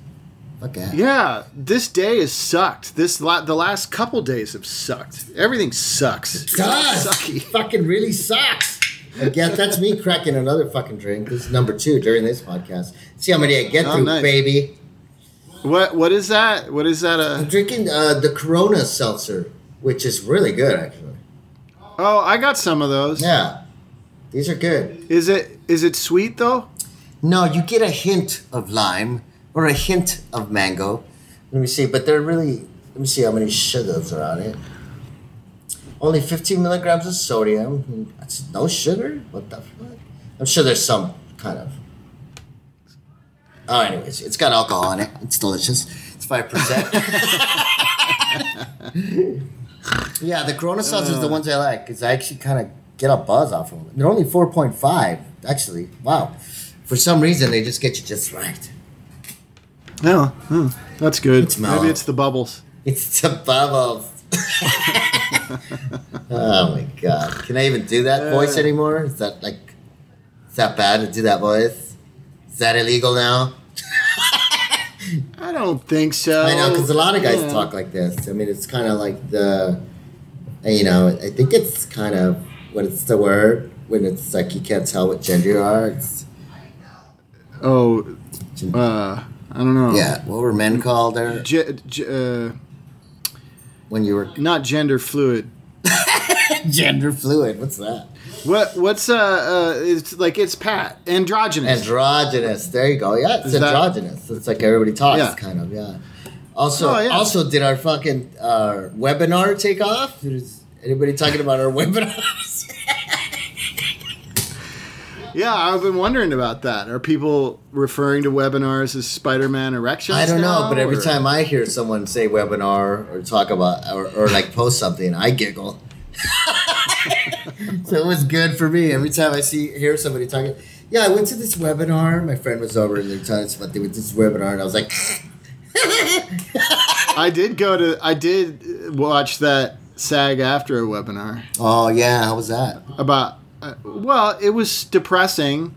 Okay. Yeah, this day has sucked. This la- the last couple days have sucked. Everything sucks. It does. Sucky. Fucking really sucks. I guess that's me cracking another fucking drink. This is number two during this podcast. See how many I get Oh, through, nice. baby. What what is that? What is that? I'm drinking uh, the Corona seltzer, which is really good, actually. oh, I got some of those. Yeah, these are good. Is it is it sweet though? No, you get a hint of lime or a hint of mango. Let me see, but they're really. Let me see how many sugars are on it. Only 15 milligrams of sodium. That's no sugar. What the fuck? I'm sure there's some kind of. Oh, anyways, it's got alcohol in it. It's delicious. It's five percent. yeah, the Corona seltzers are the ones I like because I actually kind of get a buzz off of them. They're only four point five, actually. Wow. For some reason, they just get you just right. No, hmm, that's good. It's. Maybe it's the bubbles. It's the bubbles. oh my god! Can I even do that voice anymore? Is that like, is that bad to do that voice? Is that illegal now? I don't think so. I know because a lot of guys Yeah. talk like this. I mean, it's kind of like the, you know, I think it's kind of what it's the word when it's like you can't tell what gender you are. It's, Oh, uh, I don't know. yeah, what were men called there uh, when you were not gender fluid. gender fluid? What's that? What what's uh, uh it's like it's Pat androgynous. Androgynous. There you go. Yeah, it's Is that- androgynous. It's like everybody talks, Yeah. kind of. Yeah. Also, Oh, yeah. also, did our fucking uh, webinar take off? Is anybody talking about our webinars? Yeah, I've been wondering about that. Are people referring to webinars as Spider-Man erections? I don't know, now, but every or- time I hear someone say webinar or talk about or, or like post something, I giggle. so it was good for me. Every time I see hear somebody talking, yeah, I went to this webinar. My friend was over and they're telling us about they went to this webinar, and I was like, I did go to. I did watch that SAG-AFTRA webinar oh yeah, how was that? about. Uh, well, it was depressing.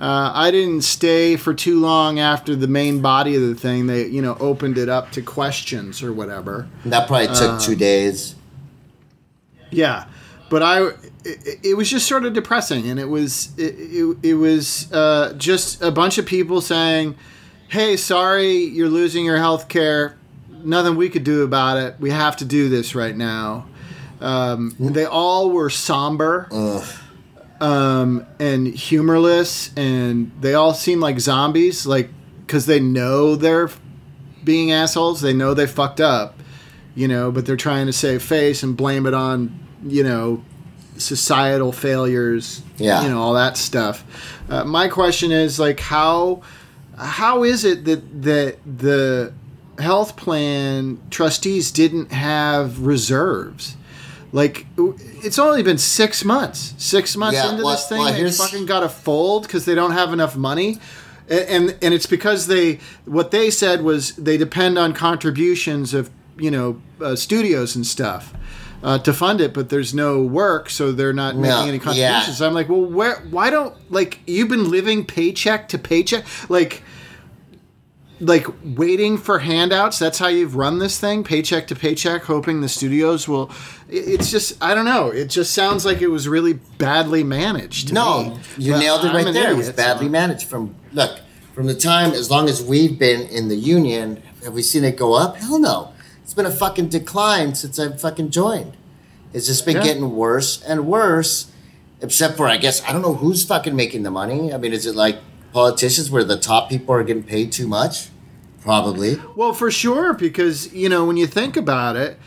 Uh, I didn't stay for too long after the main body of the thing. They, you know, opened it up to questions or whatever. That probably took Uh, two days. Yeah, but I it, it was just sort of depressing, and it was it, it, it was uh, just a bunch of people saying, "Hey, sorry, you're losing your health care. Nothing we could do about it. We have to do this right now." Um, they all were somber Ugh. Um, and humorless, and they all seem like zombies, like because they know they're being assholes. They know they fucked up, you know, but they're trying to save face and blame it on, you know, societal failures. Yeah. you know, all that stuff. Uh, my question is like, how how is it that that the health plan trustees didn't have reserves. Like it's only been six months. Six months Yeah, into well- this thing, well, they fucking got to fold because they don't have enough money. A- And and it's because they what they said was they depend on contributions of you know uh, studios and stuff. Uh, to fund it, but there's no work, so they're not No, making any yeah. contributions. I'm like, well, where? Why don't like you've been living paycheck to paycheck, like like waiting for handouts that's how you've run this thing paycheck to paycheck hoping the studios will it's just i don't know it just sounds like it was really badly managed to No, me. you But nailed it right there. it was badly so- managed. From look, from the time as long as we've been in the union, have we seen it go up? Hell no. It's been a fucking decline since I've fucking joined. It's just been Yeah. getting worse and worse. Except for I guess I don't know who's fucking making the money. I mean, is it like politicians where the top people are getting paid too much? Probably. well for sure because you know when you think about it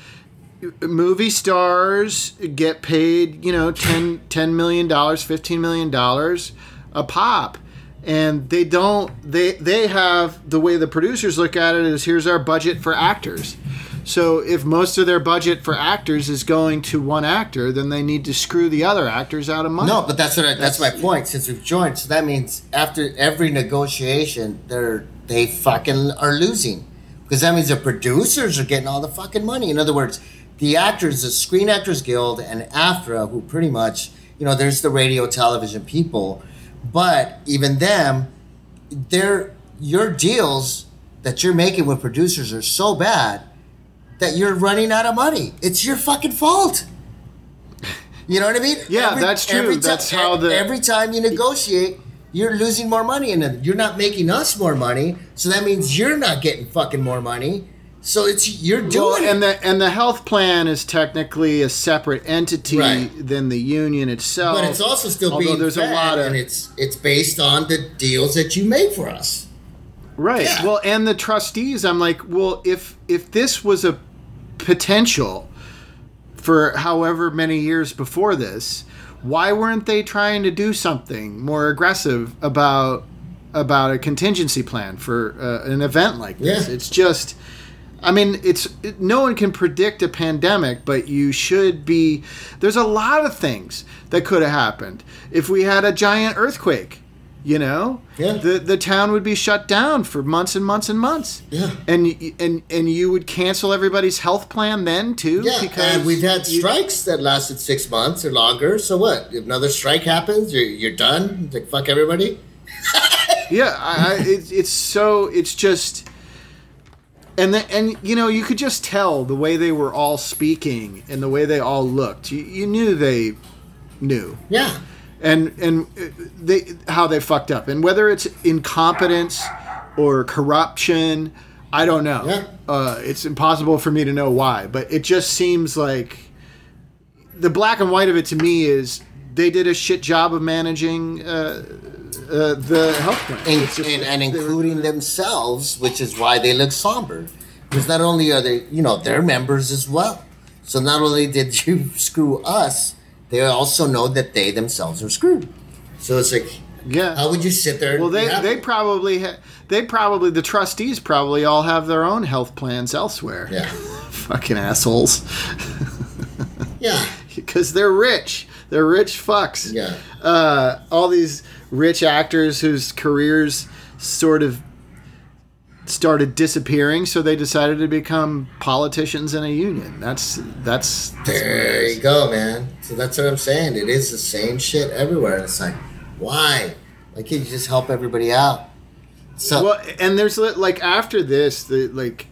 movie stars get paid you know 10, 10 million dollars 15 million dollars a pop and they don't they they have the way the producers look at it is here's our budget for actors so if most of their budget for actors is going to one actor then they need to screw the other actors out of money No, but that's what I, that's, my point. Since we've joined, so that means after every negotiation, they're they fucking are losing because that means the producers are getting all the fucking money. In other words, the actors, the Screen Actors Guild and AFTRA, who pretty much you know, there's the radio, television people, but even them, they're your deals that you're making with producers are so bad that you're running out of money. It's your fucking fault. You know what I mean? Yeah, that's true. ti- That's how the- every time you negotiate, you're losing more money, and then you're not making us more money. So that means you're not getting fucking more money. So it's you're doing Well, and the and the health plan is technically a separate entity Right. than the union itself. but it's also still although being there's a lot of and it's it's based on the deals that you make for us. Right. Yeah. Well, and the trustees, I'm like, well, if if this was a potential for however many years before this, why weren't they trying to do something more aggressive about about a contingency plan for uh, an event like this? Yeah. It's just I mean, it's it, no one can predict a pandemic, but you should be. There's a lot of things that could have happened if we had a giant earthquake. You know, Yeah. the the town would be shut down for months and months and months. Yeah. and and and you would cancel everybody's health plan then too. Yeah, and we've had you- strikes that lasted six months or longer. So what? If another strike happens, you're, you're done. Like fuck everybody. Yeah, I, I, it's it's so it's just, and the, and you know you could just tell the way they were all speaking and the way they all looked. You, you knew they knew, Yeah. And and uh, they how they fucked up, and whether it's incompetence or corruption, I don't know. Yeah. Uh, it's impossible for me to know why, but it just seems like the black and white of it to me is they did a shit job of managing uh, uh, the health plan. and, just- and, and including themselves, which is why they look somber. Because not only are they, you know, they're members as well. So not only did you screw us, they also know that they themselves are screwed. So it's like, Yeah. how would you sit there? Well, they happy? they probably ha- they probably the trustees probably all have their own health plans elsewhere. yeah, Fucking assholes. yeah, Because they're rich. They're rich fucks. yeah. Uh, all these rich actors whose careers sort of started disappearing, so they decided to become politicians in a union. That's that's. that's There you go, man. So that's what I'm saying. It is the same shit everywhere. And it's like, why? Can't you just help everybody out? So Well, and there's like after this, the like,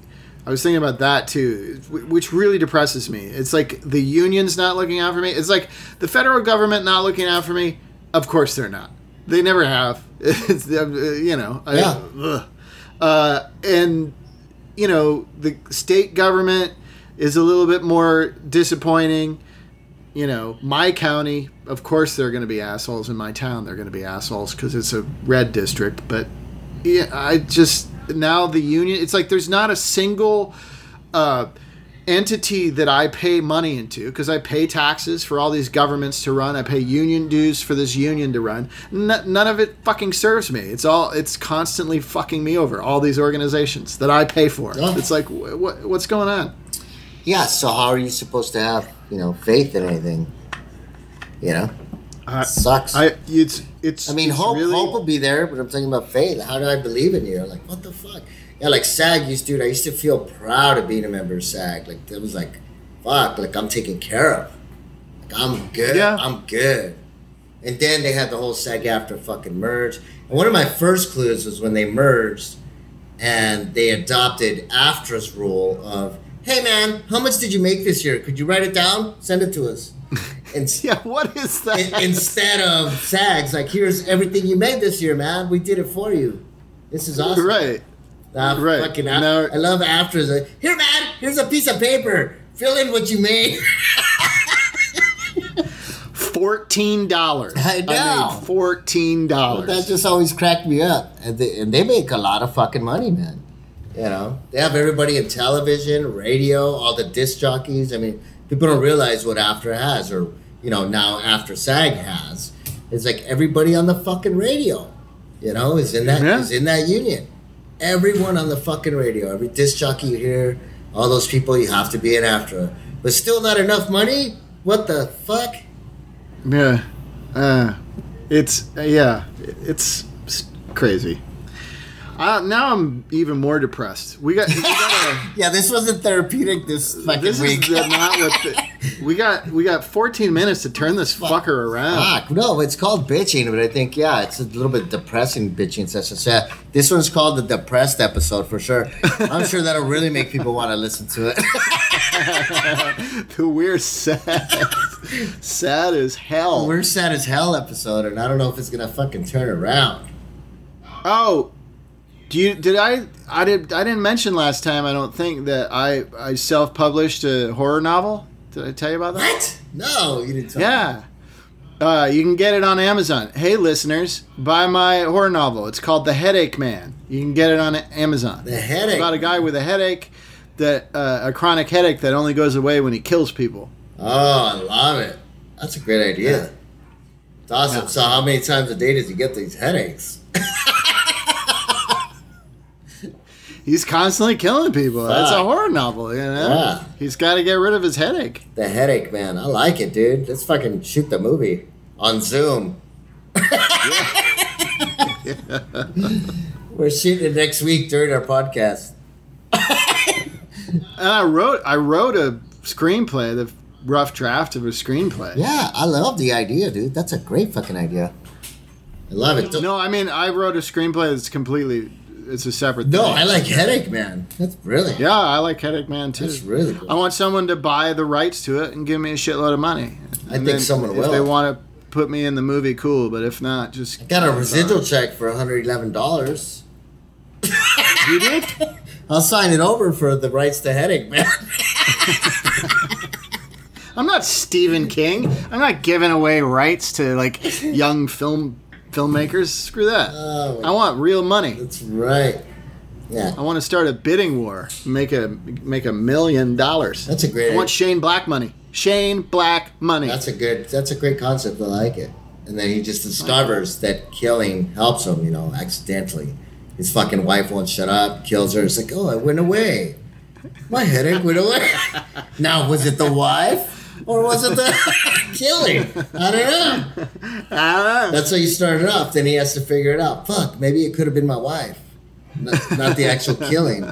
I was thinking about that too, which really depresses me. It's like the union's not looking out for me. It's like the federal government not looking out for me. Of course they're not. They never have. It's uh, you know. Yeah. ugh. Uh, and you know the state government is a little bit more disappointing. You know, my county, of course, they're going to be assholes. In my town, they're going to be assholes because it's a red district. But yeah, I just now the union. It's like there's not a single uh, entity that I pay money into because I pay taxes for all these governments to run. I pay union dues for this union to run. N- none of it fucking serves me. It's all it's constantly fucking me over. All these organizations that I pay for. Yeah. It's like wh- wh- what's going on? Yeah. So how are you supposed to have you know faith in anything? You know, I, sucks. I it's it's. I mean, it's hope really- hope will be there, but I'm talking about faith. How do I believe in you? Like, what the fuck? Yeah, like SAG used to. I used to feel proud of being a member of SAG. Like it was like, fuck, like I'm taken care of. Like I'm good. Yeah. I'm good. And then they had the whole SAG-AFTRA fucking merge. And one of my first clues was when they merged, and they adopted AFTRA's rule of, hey man, how much did you make this year? Could you write it down? Send it to us. And Yeah, what is that? in- instead of SAGs, like here's everything you made this year, man. We did it for you. This is awesome. right. Uh, Right. Fucking af- Now- I love AFTRA. Like, Here, man. Here's a piece of paper. Fill in what you made. Fourteen dollars. I know. made fourteen dollars. that just always cracked me up. And they, and they make a lot of fucking money, man. You know, they have everybody in television, radio, all the disc jockeys. I mean, people don't realize what AFTRA has, or you know, now AFTRA SAG has. It's like everybody on the fucking radio. You know, is in that is Yeah. in that union. Everyone on the fucking radio, every disc jockey you hear, all those people, you have to be an AFTRA. But still not enough money. What the fuck? Yeah, uh, it's uh, yeah, it's crazy. Uh, now I'm even more depressed. We got, we got a, Yeah, this wasn't therapeutic this fucking this week. is the, not what the, we got. We got 14 minutes to turn this fucker around. Fuck, no, it's called bitching, but I think yeah, it's a little bit depressing bitching session. So yeah, this one's called the depressed episode for sure. I'm sure that'll really make people want to listen to it. We're sad, sad as hell. We're sad as hell episode, and I don't know if it's gonna fucking turn around. Oh, do you did I I did I didn't mention last time I don't think that I I self published a horror novel. Did I tell you about that? What? No, you didn't. Tell Yeah. Uh, you can get it on Amazon. Hey, listeners, buy my horror novel. It's called The Headache Man. You can get it on Amazon. The It's headache. about a guy with a headache, that uh, a chronic headache that only goes away when he kills people. Oh, I love it. That's a great idea. It's awesome. Yeah. So, how many times a day does he get these headaches? He's constantly killing people. That's a horror novel, you know. Yeah. He's got to get rid of his headache. The headache, man. I like it, dude. Let's fucking shoot the movie on Zoom. We're shooting it next week during our podcast. And I wrote I wrote a screenplay, the rough draft of a screenplay. Yeah, I love the idea, dude. That's a great fucking idea. I love it. No, I mean I wrote a screenplay that's completely it's a separate thing. No, thing. I like headache, man. That's brilliant. Yeah, I like Headache Man too. That's really cool. I want someone to buy the rights to it and give me a shitload of money. I And think someone if will. they want to put me in the movie, cool. But if not, just Got a residual check for $111. you did. I'll sign it over for the rights to headache, man. I'm not Stephen King. I'm not giving away rights to like young film filmmakers. Screw that. Oh, I want real money. that's right. Yeah, I want to start a bidding war. Make a make a million dollars. that's a great. I want Shane Black money. Shane Black money. That's a good. That's a great concept. I like it. And then he just discovers that killing helps him. You know, accidentally. His fucking wife won't shut up. Kills her. It's like, oh, I went away. My headache went away. now, was it the wife or was it the killing? I don't know. I don't know. That's how you started off. Then he has to figure it out. Fuck, maybe it could have been my wife, not, not the actual killing.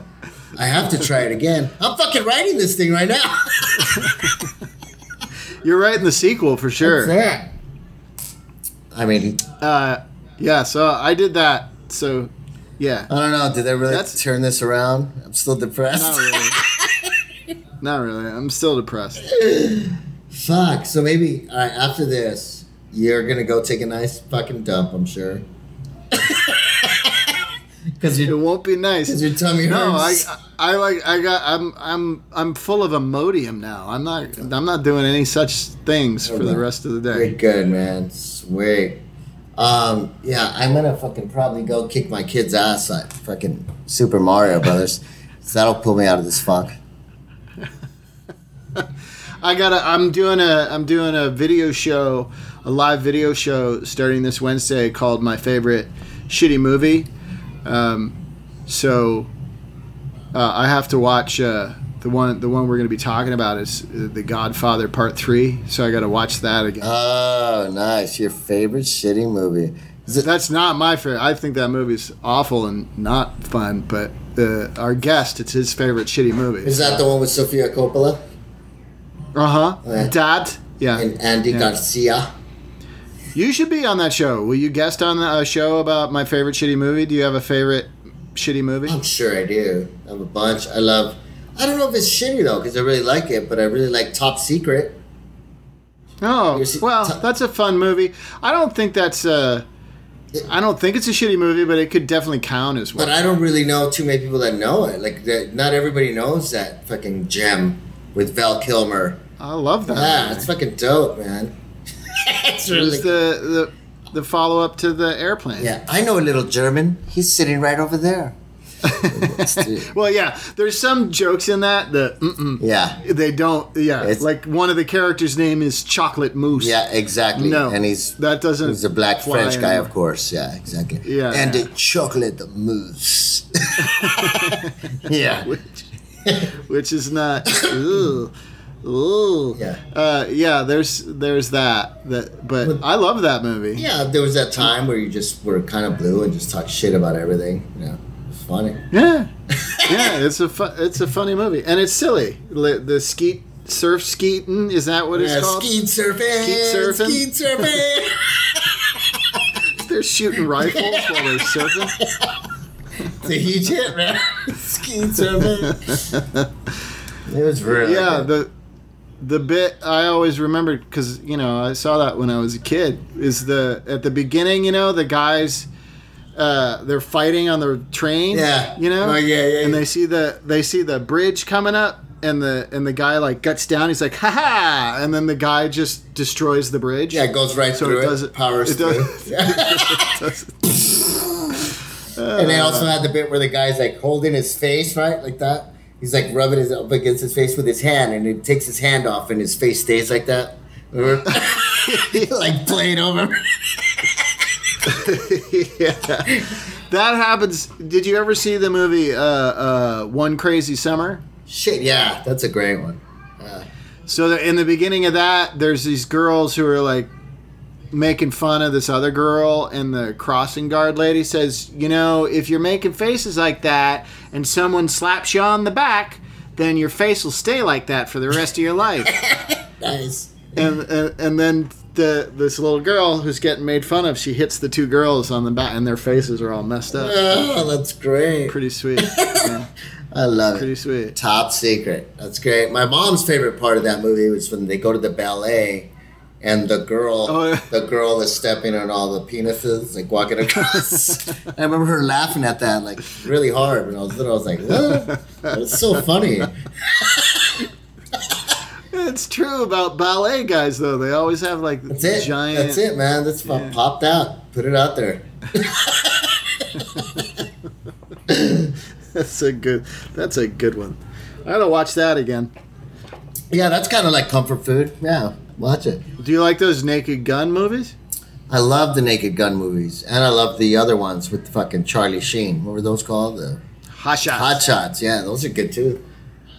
I have to try it again. I'm fucking writing this thing right now. You're writing the sequel for sure. Yeah. I mean, Uh, yeah. So I did that. So yeah. I don't know. Did they really That's- turn this around? I'm still depressed. Not really. Not really. I'm still depressed. Fuck. So maybe all right, after this, you're gonna go take a nice fucking dump. I'm sure. Because It won't be nice. because your tummy No, I, hurts. I like I got I'm I'm I'm full of Imodium now. I'm not I'm not doing any such things for the rest of the day. Very good, man. Sweet. Um, yeah, I'm gonna fucking probably go kick my kid's ass at fucking Super Mario Brothers. so that'll pull me out of this funk. I gotta. I'm doing a. I'm doing a video show, a live video show starting this Wednesday called "My Favorite Shitty Movie." Um, so uh, I have to watch uh, the one. The one we're going to be talking about is uh, The Godfather Part Three. So I got to watch that again. Oh, nice. Your favorite shitty movie. It, That's not my favorite. I think that movie's awful and not fun. But uh, our guest, it's his favorite shitty movie. is that the one with Sofia Coppola Uh huh. Dad. Yeah. and Andy Yeah. Garcia? You should be on that show. Will you guest on a show about my favorite shitty movie? Do you have a favorite shitty movie? I'm sure I do. I have a bunch. I love. I don't know if it's shitty though, because I really like it, but I really like Top Secret. Oh, well, t- that's a fun movie. I don't think that's uh I don't think it's a shitty movie, but it could definitely count as well. But I don't really know too many people that know it. Like, not everybody knows that fucking gem with Val Kilmer. I love that. Yeah, it's fucking dope, man. it's really the the the follow up to the airplane. Yeah, I know a little German. He's sitting right over there. Well, yeah, there's some jokes in that that mm-mm, Yeah, they don't. Yeah, It's- like one of the characters' name is Chocolate Moose. yeah, exactly. No, and he's that doesn't. he's a black French guy, of course. Yeah, exactly. Yeah. and the chocolate mousse. yeah, which, which is not. Ooh, ooh. Yeah. Uh, yeah. There's there's that that, but I love that movie. yeah. There was that time where you just were kind of blue and just talked shit about everything. You know, it's funny. Yeah, yeah. It's a fu- it's a funny movie, and it's silly. The skeet surf skeeting is that what it's called? skeet surfing. Skeet surfing? Skeet surfing. They're shooting rifles while they're surfing. it's a huge hit, man. Skeet surfing. It was really Yeah, good. the the bit I always remembered because you know I saw that when I was a kid is the at the beginning. You know the guys. Uh, they're fighting on the train. Yeah. you know. Oh, yeah, yeah, And yeah. they see the they see the bridge coming up, and the and the guy like guts down. He's like, "Ha ha!" And then the guy just destroys the bridge. yeah, it goes right So through it it. doesn't- powers it through. does- and they also had the bit where the guy's like holding his face, right, like that. He's like rubbing his up against his face with his hand, and he takes his hand off, and his face stays like that. Like playing over. yeah. That happens. Did you ever see the movie uh, uh, One Crazy Summer? Shit, yeah, that's a great one. So the, in the beginning of that, there's these girls who are like making fun of this other girl, and the crossing guard lady says, "You know, if you're making faces like that, and someone slaps you on the back, then your face will stay like that for the rest of your life." Nice. and, and and then the this little girl who's getting made fun of, she hits the two girls on the back, and their faces are all messed up. Oh, that's great. Pretty sweet. Yeah, I love pretty it. Pretty sweet. Top secret. That's great. My mom's favorite part of that movie was when they go to the ballet and the girl Oh, yeah. the girl is stepping on all the penises, like walking across. I remember her laughing at that like really hard when I was little. I was like, what? It's so funny. It's true about ballet guys, though. They always have like That's it. giant. That's it, man. That's Yeah. popped out. Put it out there. That's a good. That's a good one. I gotta watch that again. Yeah, that's kind of like comfort food. Yeah, watch it. Do you like those Naked Gun movies? I love the Naked Gun movies, and I love the other ones with fucking Charlie Sheen. What were those called? The Hot Shots. Hot Shots. Yeah, those are good too.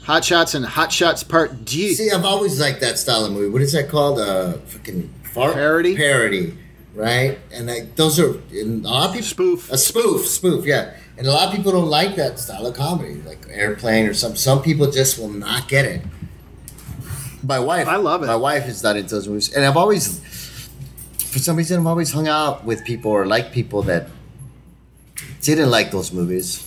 Hot Shots and Hot Shots Part G. See, I've always liked that style of movie. What is that called? Uh, fucking fart Parody? Parody, right? And I, those are and a lot of people Spoof. A spoof, spoof, yeah. And a lot of people don't like that style of comedy, like Airplane or some. Some people just will not get it. My wife, I love it. My wife is not into those movies, and I've always, for some reason, I've always hung out with people or like people that didn't like those movies.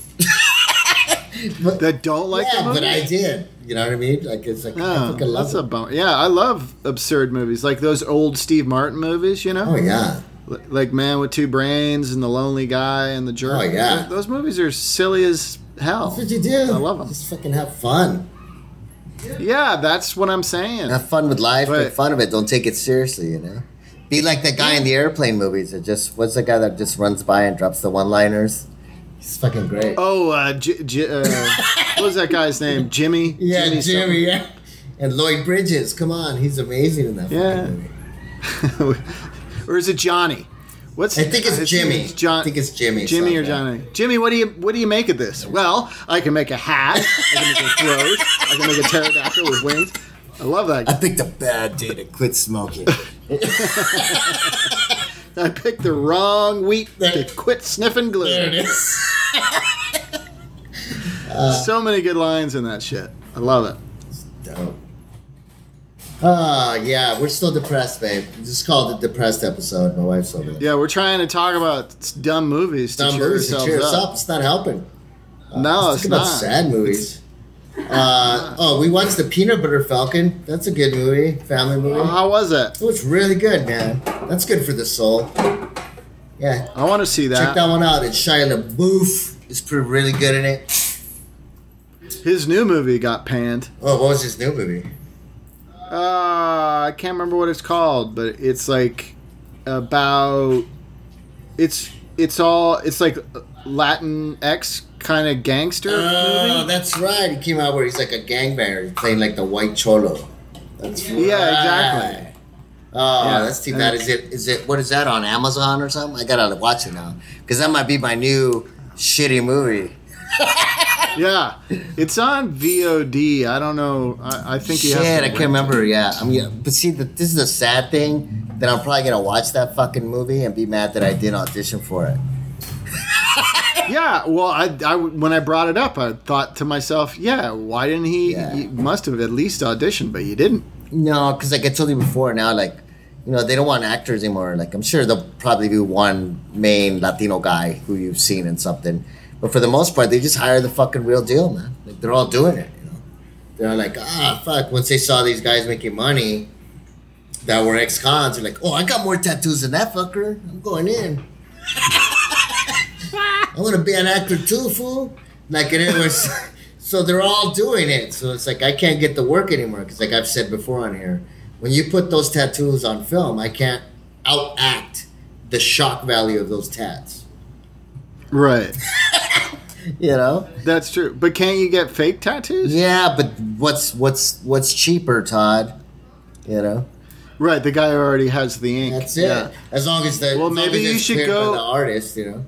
but, That don't like yeah, but I did. You know what I mean? Like it's like I Oh, fucking love that's a it. bummer. Yeah, I love absurd movies like those old Steve Martin movies. You know, Oh yeah, like Man with Two Brains and The Lonely Guy and The oh, Jerk. Oh, yeah. Th- those movies are silly as hell. that's what you do. I love them. Just fucking have fun. Yeah, that's what I'm saying. Have fun with life. But- Make fun of it. Don't take it seriously. You know. Be like that guy in the airplane movies that just what's the guy that just runs by and drops the one-liners. He's fucking great. Oh, uh, J- J- uh, what was that guy's name? Jimmy. yeah, Jimmy. something? Yeah. And Lloyd Bridges, come on, he's amazing in that Yeah. fucking movie. or is it Johnny? What's I think it's Jimmy. John. I think it's Jimmy. Jimmy or. Johnny? Jimmy, what do you what do you make of this? Well, I can make a hat. I can make a throat. I can make a pterodactyl with wings. I love that. I picked a bad day to quit smoking. I picked the wrong week to quit sniffing glue. there it is. So many good lines in that shit. I love it. Dope. Oh, yeah, we're still depressed, babe. Just called it depressed episode. My wife's over there. Yeah, we're trying to talk about dumb movies to Dumb cheer movies to ourselves cheer us up. up. It's not helping. No, Let's it's not. sad movies. Uh, oh, we watched the Peanut Butter Falcon. That's a good movie, family movie. How was it? It was really good, man. That's good for the soul. Yeah, I want to see that. check that. that one out. It's Shia LaBeouf. Is pretty really good in it. His new movie got panned. Oh, what was his new movie? Uh, I can't remember what it's called, but it's like about it's it's all it's like Latin X kind of gangster Oh, movie. that's right. He came out where he's like a gangbanger playing like the white cholo. That's right. Yeah, exactly. Oh, Yeah. that's too bad. Is it? Is it? What is that on Amazon or something? I gotta watch it now because that might be my new shitty movie. Yeah, it's on VOD. I don't know. I, I think you Shit, I can't remember. Yeah, I mean, but see, the, this is a sad thing that I'm probably gonna watch that fucking movie and be mad that I didn't audition for it. Yeah, well, I, I when I brought it up, I thought to myself, yeah, why didn't he? Yeah. You must have at least auditioned, but you didn't. No, because like I told you before, now like you know they don't want actors anymore. Like I'm sure they'll probably be one main Latino guy who you've seen in something, but for the most part, they just hire the fucking real deal, man. Like they're all doing it. You know, they're like ah fuck. Once they saw these guys making money that were ex-cons, they're like, oh, I got more tattoos than that fucker. I'm going in. I want to be an actor too, fool. Like and it was. So they're all doing it. So it's like I can't get the work anymore because, like I've said before on here, when you put those tattoos on film, I can't outact the shock value of those tats. Right, You know? that's true. But can't you get fake tattoos? Yeah, but what's what's what's cheaper, Todd? You know? Right, the guy already has the ink. That's it. Yeah. As long as the Well, as maybe you should go- the artist. You know?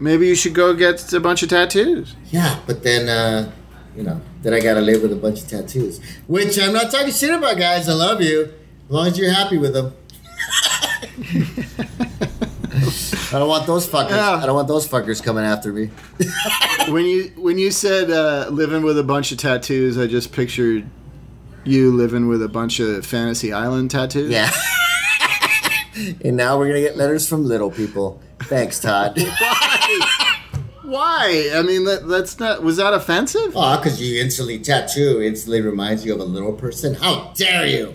Maybe you should go get a bunch of tattoos. Yeah, but then uh, you know, then I gotta live with a bunch of tattoos, which I'm not talking shit about, guys. I love you, as long as you're happy with them. I don't want those fuckers. Yeah. I don't want those fuckers coming after me. when you when you said uh, living with a bunch of tattoos, I just pictured you living with a bunch of Fantasy Island tattoos. Yeah. and now we're gonna get letters from little people. Thanks, Todd. Why? Why? I mean, that, that's not. Was that offensive? Oh, because you instantly tattoo instantly reminds you of a little person. How dare you?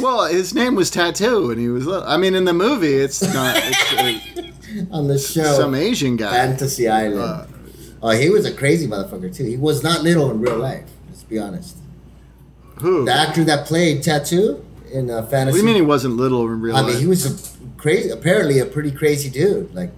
Well, his name was Tattoo, and he was. little. I mean, in the movie, it's not. It's uh, On the show, some Asian guy. Fantasy Island. Uh, oh, he was a crazy motherfucker too. He was not little in real life. Let's be honest. Who? The actor that played Tattoo in uh, Fantasy. Island. What do you mean he wasn't little in real I life? I mean, he was a crazy. Apparently, a pretty crazy dude. Like,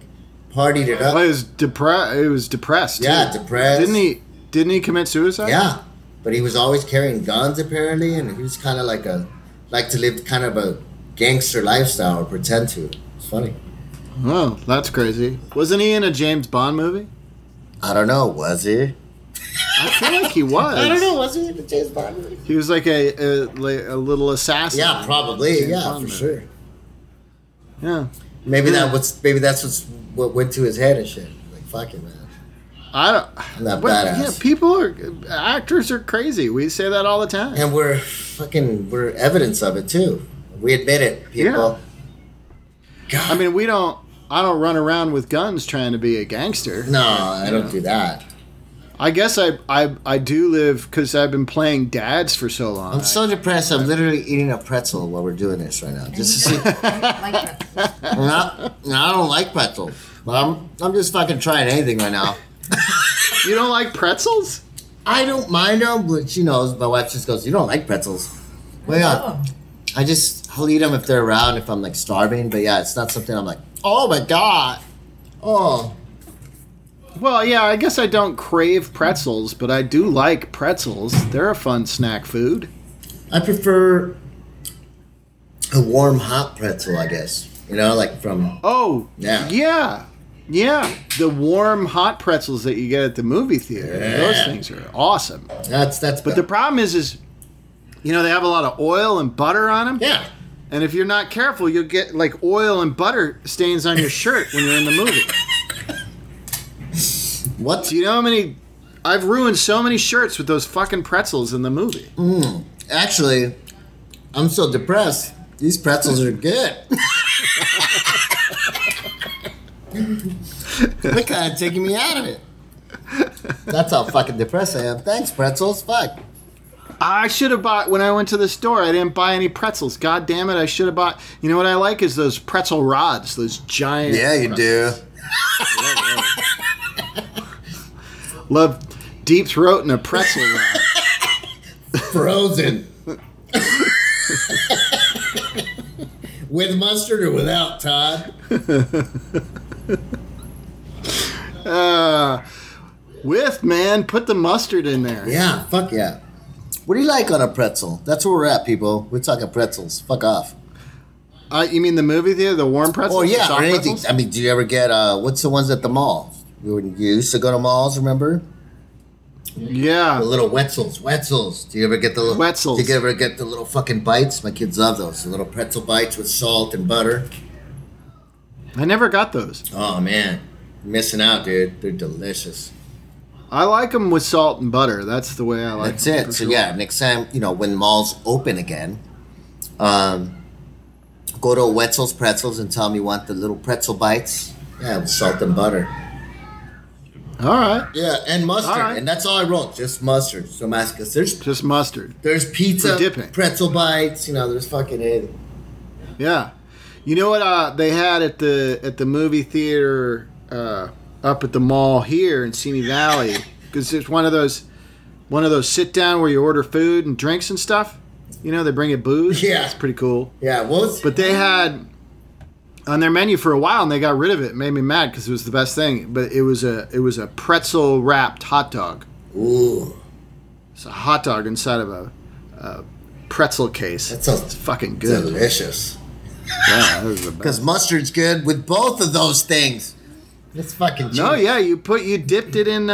partied it up. Well, he was depressed. He was depressed. Yeah, too. depressed. Didn't he? Didn't he commit suicide? Yeah, but he was always carrying guns apparently, and he was kind of like a like to live kind of a gangster lifestyle or pretend to. It's funny. Oh, that's crazy. Wasn't he in a James Bond movie? I don't know. Was he? I feel like he was. I don't know. Was he in the James Bond movie? He was like a a, like a little assassin. Yeah, probably. Yeah, Bond for movie. sure. Yeah. Maybe Yeah. that was maybe that's what's what went to his head and shit. Like fuck it, man. I don't. I'm not But, badass. yeah, people are actors are crazy. We say that all the time. And we're fucking we're evidence of it too. We admit it, people. God. I mean, we don't. I don't run around with guns trying to be a gangster. No, I don't do that. I guess I I, I do live because I've been playing dads for so long. I'm so depressed. I'm literally eating a pretzel while we're doing this right now, just to see. like pretzels. No, no, I don't like pretzels. But I'm, I'm just fucking trying anything right now. you don't like pretzels? I don't mind them, but she knows. My wife just goes, "You don't like pretzels." Well, yeah. I just I'll eat them if they're around if I'm like starving. But yeah, it's not something I'm like, "Oh my god, oh." Well, yeah, I guess I don't crave pretzels, but I do like pretzels. They're a fun snack food. I prefer a warm hot pretzel, I guess. You know, like from Oh, Yeah. yeah, yeah. The warm hot pretzels that you get at the movie theater. Those things are awesome. that's that's. But the problem is, is you know they have a lot of oil and butter on them, yeah, and if you're not careful, you'll get like oil and butter stains on your shirt when you're in the movie. what? Do you know how many? I've ruined so many shirts with those fucking pretzels in the movie. Hmm. Actually, I'm so depressed. These pretzels are good. They're kind of taking me out of it. That's how fucking depressed I am. Thanks, pretzels. Fuck. I should have bought when I went to the store. I didn't buy any pretzels. God damn it! I should have bought. You know what I like is those pretzel rods. Those giant. Yeah, you do. Love deep throat and a pretzel rod. Frozen. With mustard or without, Todd? Uh, with man, put the mustard in there. Yeah, fuck yeah. What do you like on a pretzel? That's where we're at, people. We're talking pretzels. Fuck off. Uh, you mean the movie theater, the warm pretzels? Oh yeah, or anything. pretzels? I mean, do you ever get uh, what's the ones at the mall? You used to go to malls, remember? Yeah. The little Wetzels, Wetzels. Do you ever get the little Wetzels. Do you ever get the little fucking bites? My kids love those. The little pretzel bites with salt and butter. I never got those. Oh man, missing out, dude. They're delicious. I like them with salt and butter. That's the way I like. That's them, it. So sure. yeah, next time you know when malls open again, um, go to Wetzel's Pretzels and tell them you want the little pretzel bites. Yeah, with salt and butter. All right. Yeah, and mustard, right. and that's all I wrote, just mustard. So because there's Just mustard. there's pizza, For dipping. pretzel bites. You know, there's fucking it. Yeah. You know what uh, they had at the at the movie theater uh, up at the mall here in Simi Valley because it's one of those one of those sit down where you order food and drinks and stuff. You know they bring you booze. Yeah. it's pretty cool. Yeah, was? But they had on their menu for a while and they got rid of it. it made me mad because it was the best thing. But it was a it was a pretzel wrapped hot dog. Ooh, It's a hot dog inside of a, a pretzel case. that It's sounds fucking good. delicious. Yeah, that was the best. Because mustard's good with both of those things. It's fucking. No, yeah, you put you dipped it in uh,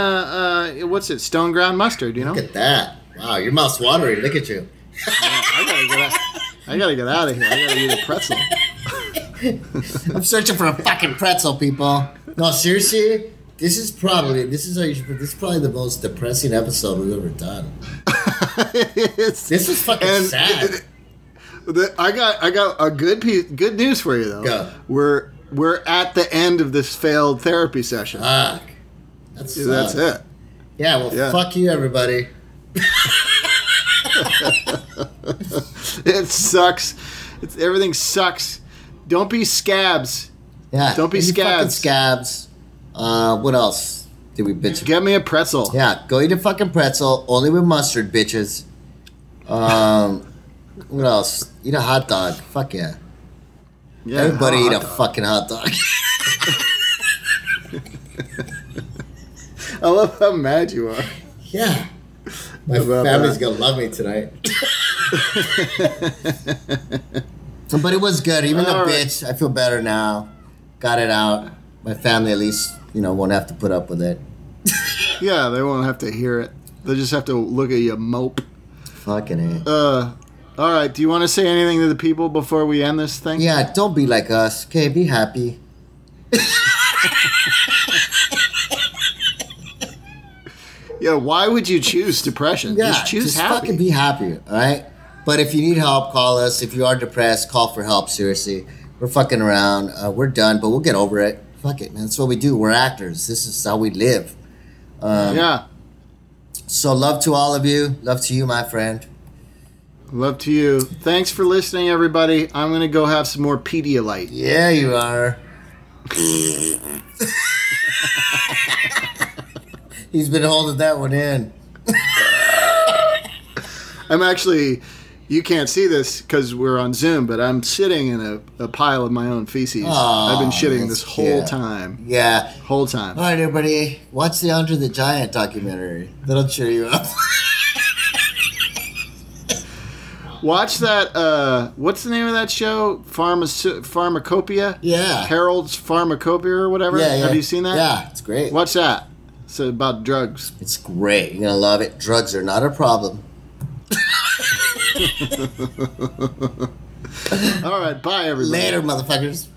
uh what's it, stone ground mustard, you know? Look at that. Wow, your mouth's watering. Look at you. I gotta get out, I gotta get out of here. I gotta eat a pretzel. I'm searching for a fucking pretzel, people. No, seriously, this is probably this is how you should. put- This is probably the most depressing episode we've ever done. This is fucking sad. The- I got I got a good piece, good news for you though. Go. We're we're at the end of this failed therapy session. Fuck. That's That's it. Yeah. Well, Yeah. fuck you, everybody. It sucks. It's everything sucks. Don't be scabs. Yeah. Don't be scabs. scabs. Uh, what else did we bitch? Get me a pretzel. Yeah, go eat a fucking pretzel, only with mustard, bitches. Um, what else? Eat a hot dog. Fuck yeah. Yeah, Everybody eat a dog. fucking hot dog. I love how mad you are. yeah. My About family's that. gonna love me tonight. but it was good. Even the All right. bitch, I feel better now. Got it out. My family at least, you know, won't have to put up with it. Yeah, they won't have to hear it. They'll just have to look at you mope. Fucking it. Uh, all right. Do you want to say anything to the people before we end this thing? Yeah, don't be like us. Okay, be happy. Yeah. Why would you choose depression? Yeah, just choose just happy. fucking be happy, all right? But if you need help, call us. If you are depressed, call for help. Seriously, we're fucking around. Uh, we're done, but we'll get over it. Fuck it, man. That's what we do. We're actors. This is how we live. Um, yeah. So love to all of you. Love to you, my friend. Love to you. Thanks for listening, everybody. I'm gonna go have some more Pedialyte. Yeah, you are. He's been holding that one in. I'm actually You can't see this because we're on Zoom, but I'm sitting in a, a pile of my own feces. I've been shitting that's this whole cute. time. Yeah. Whole time. All right, everybody, watch the Andre the Giant documentary. That'll cheer you up. Watch that. Uh, what's the name of that show? Pharma- Pharmacopoeia. Yeah. Harold's Pharmacopoeia or whatever. Yeah, yeah. Have you seen that? Yeah, it's great. Watch that. It's about drugs. It's great. You're gonna love it. Drugs are not a problem. All right. Bye, everybody. Later, motherfuckers.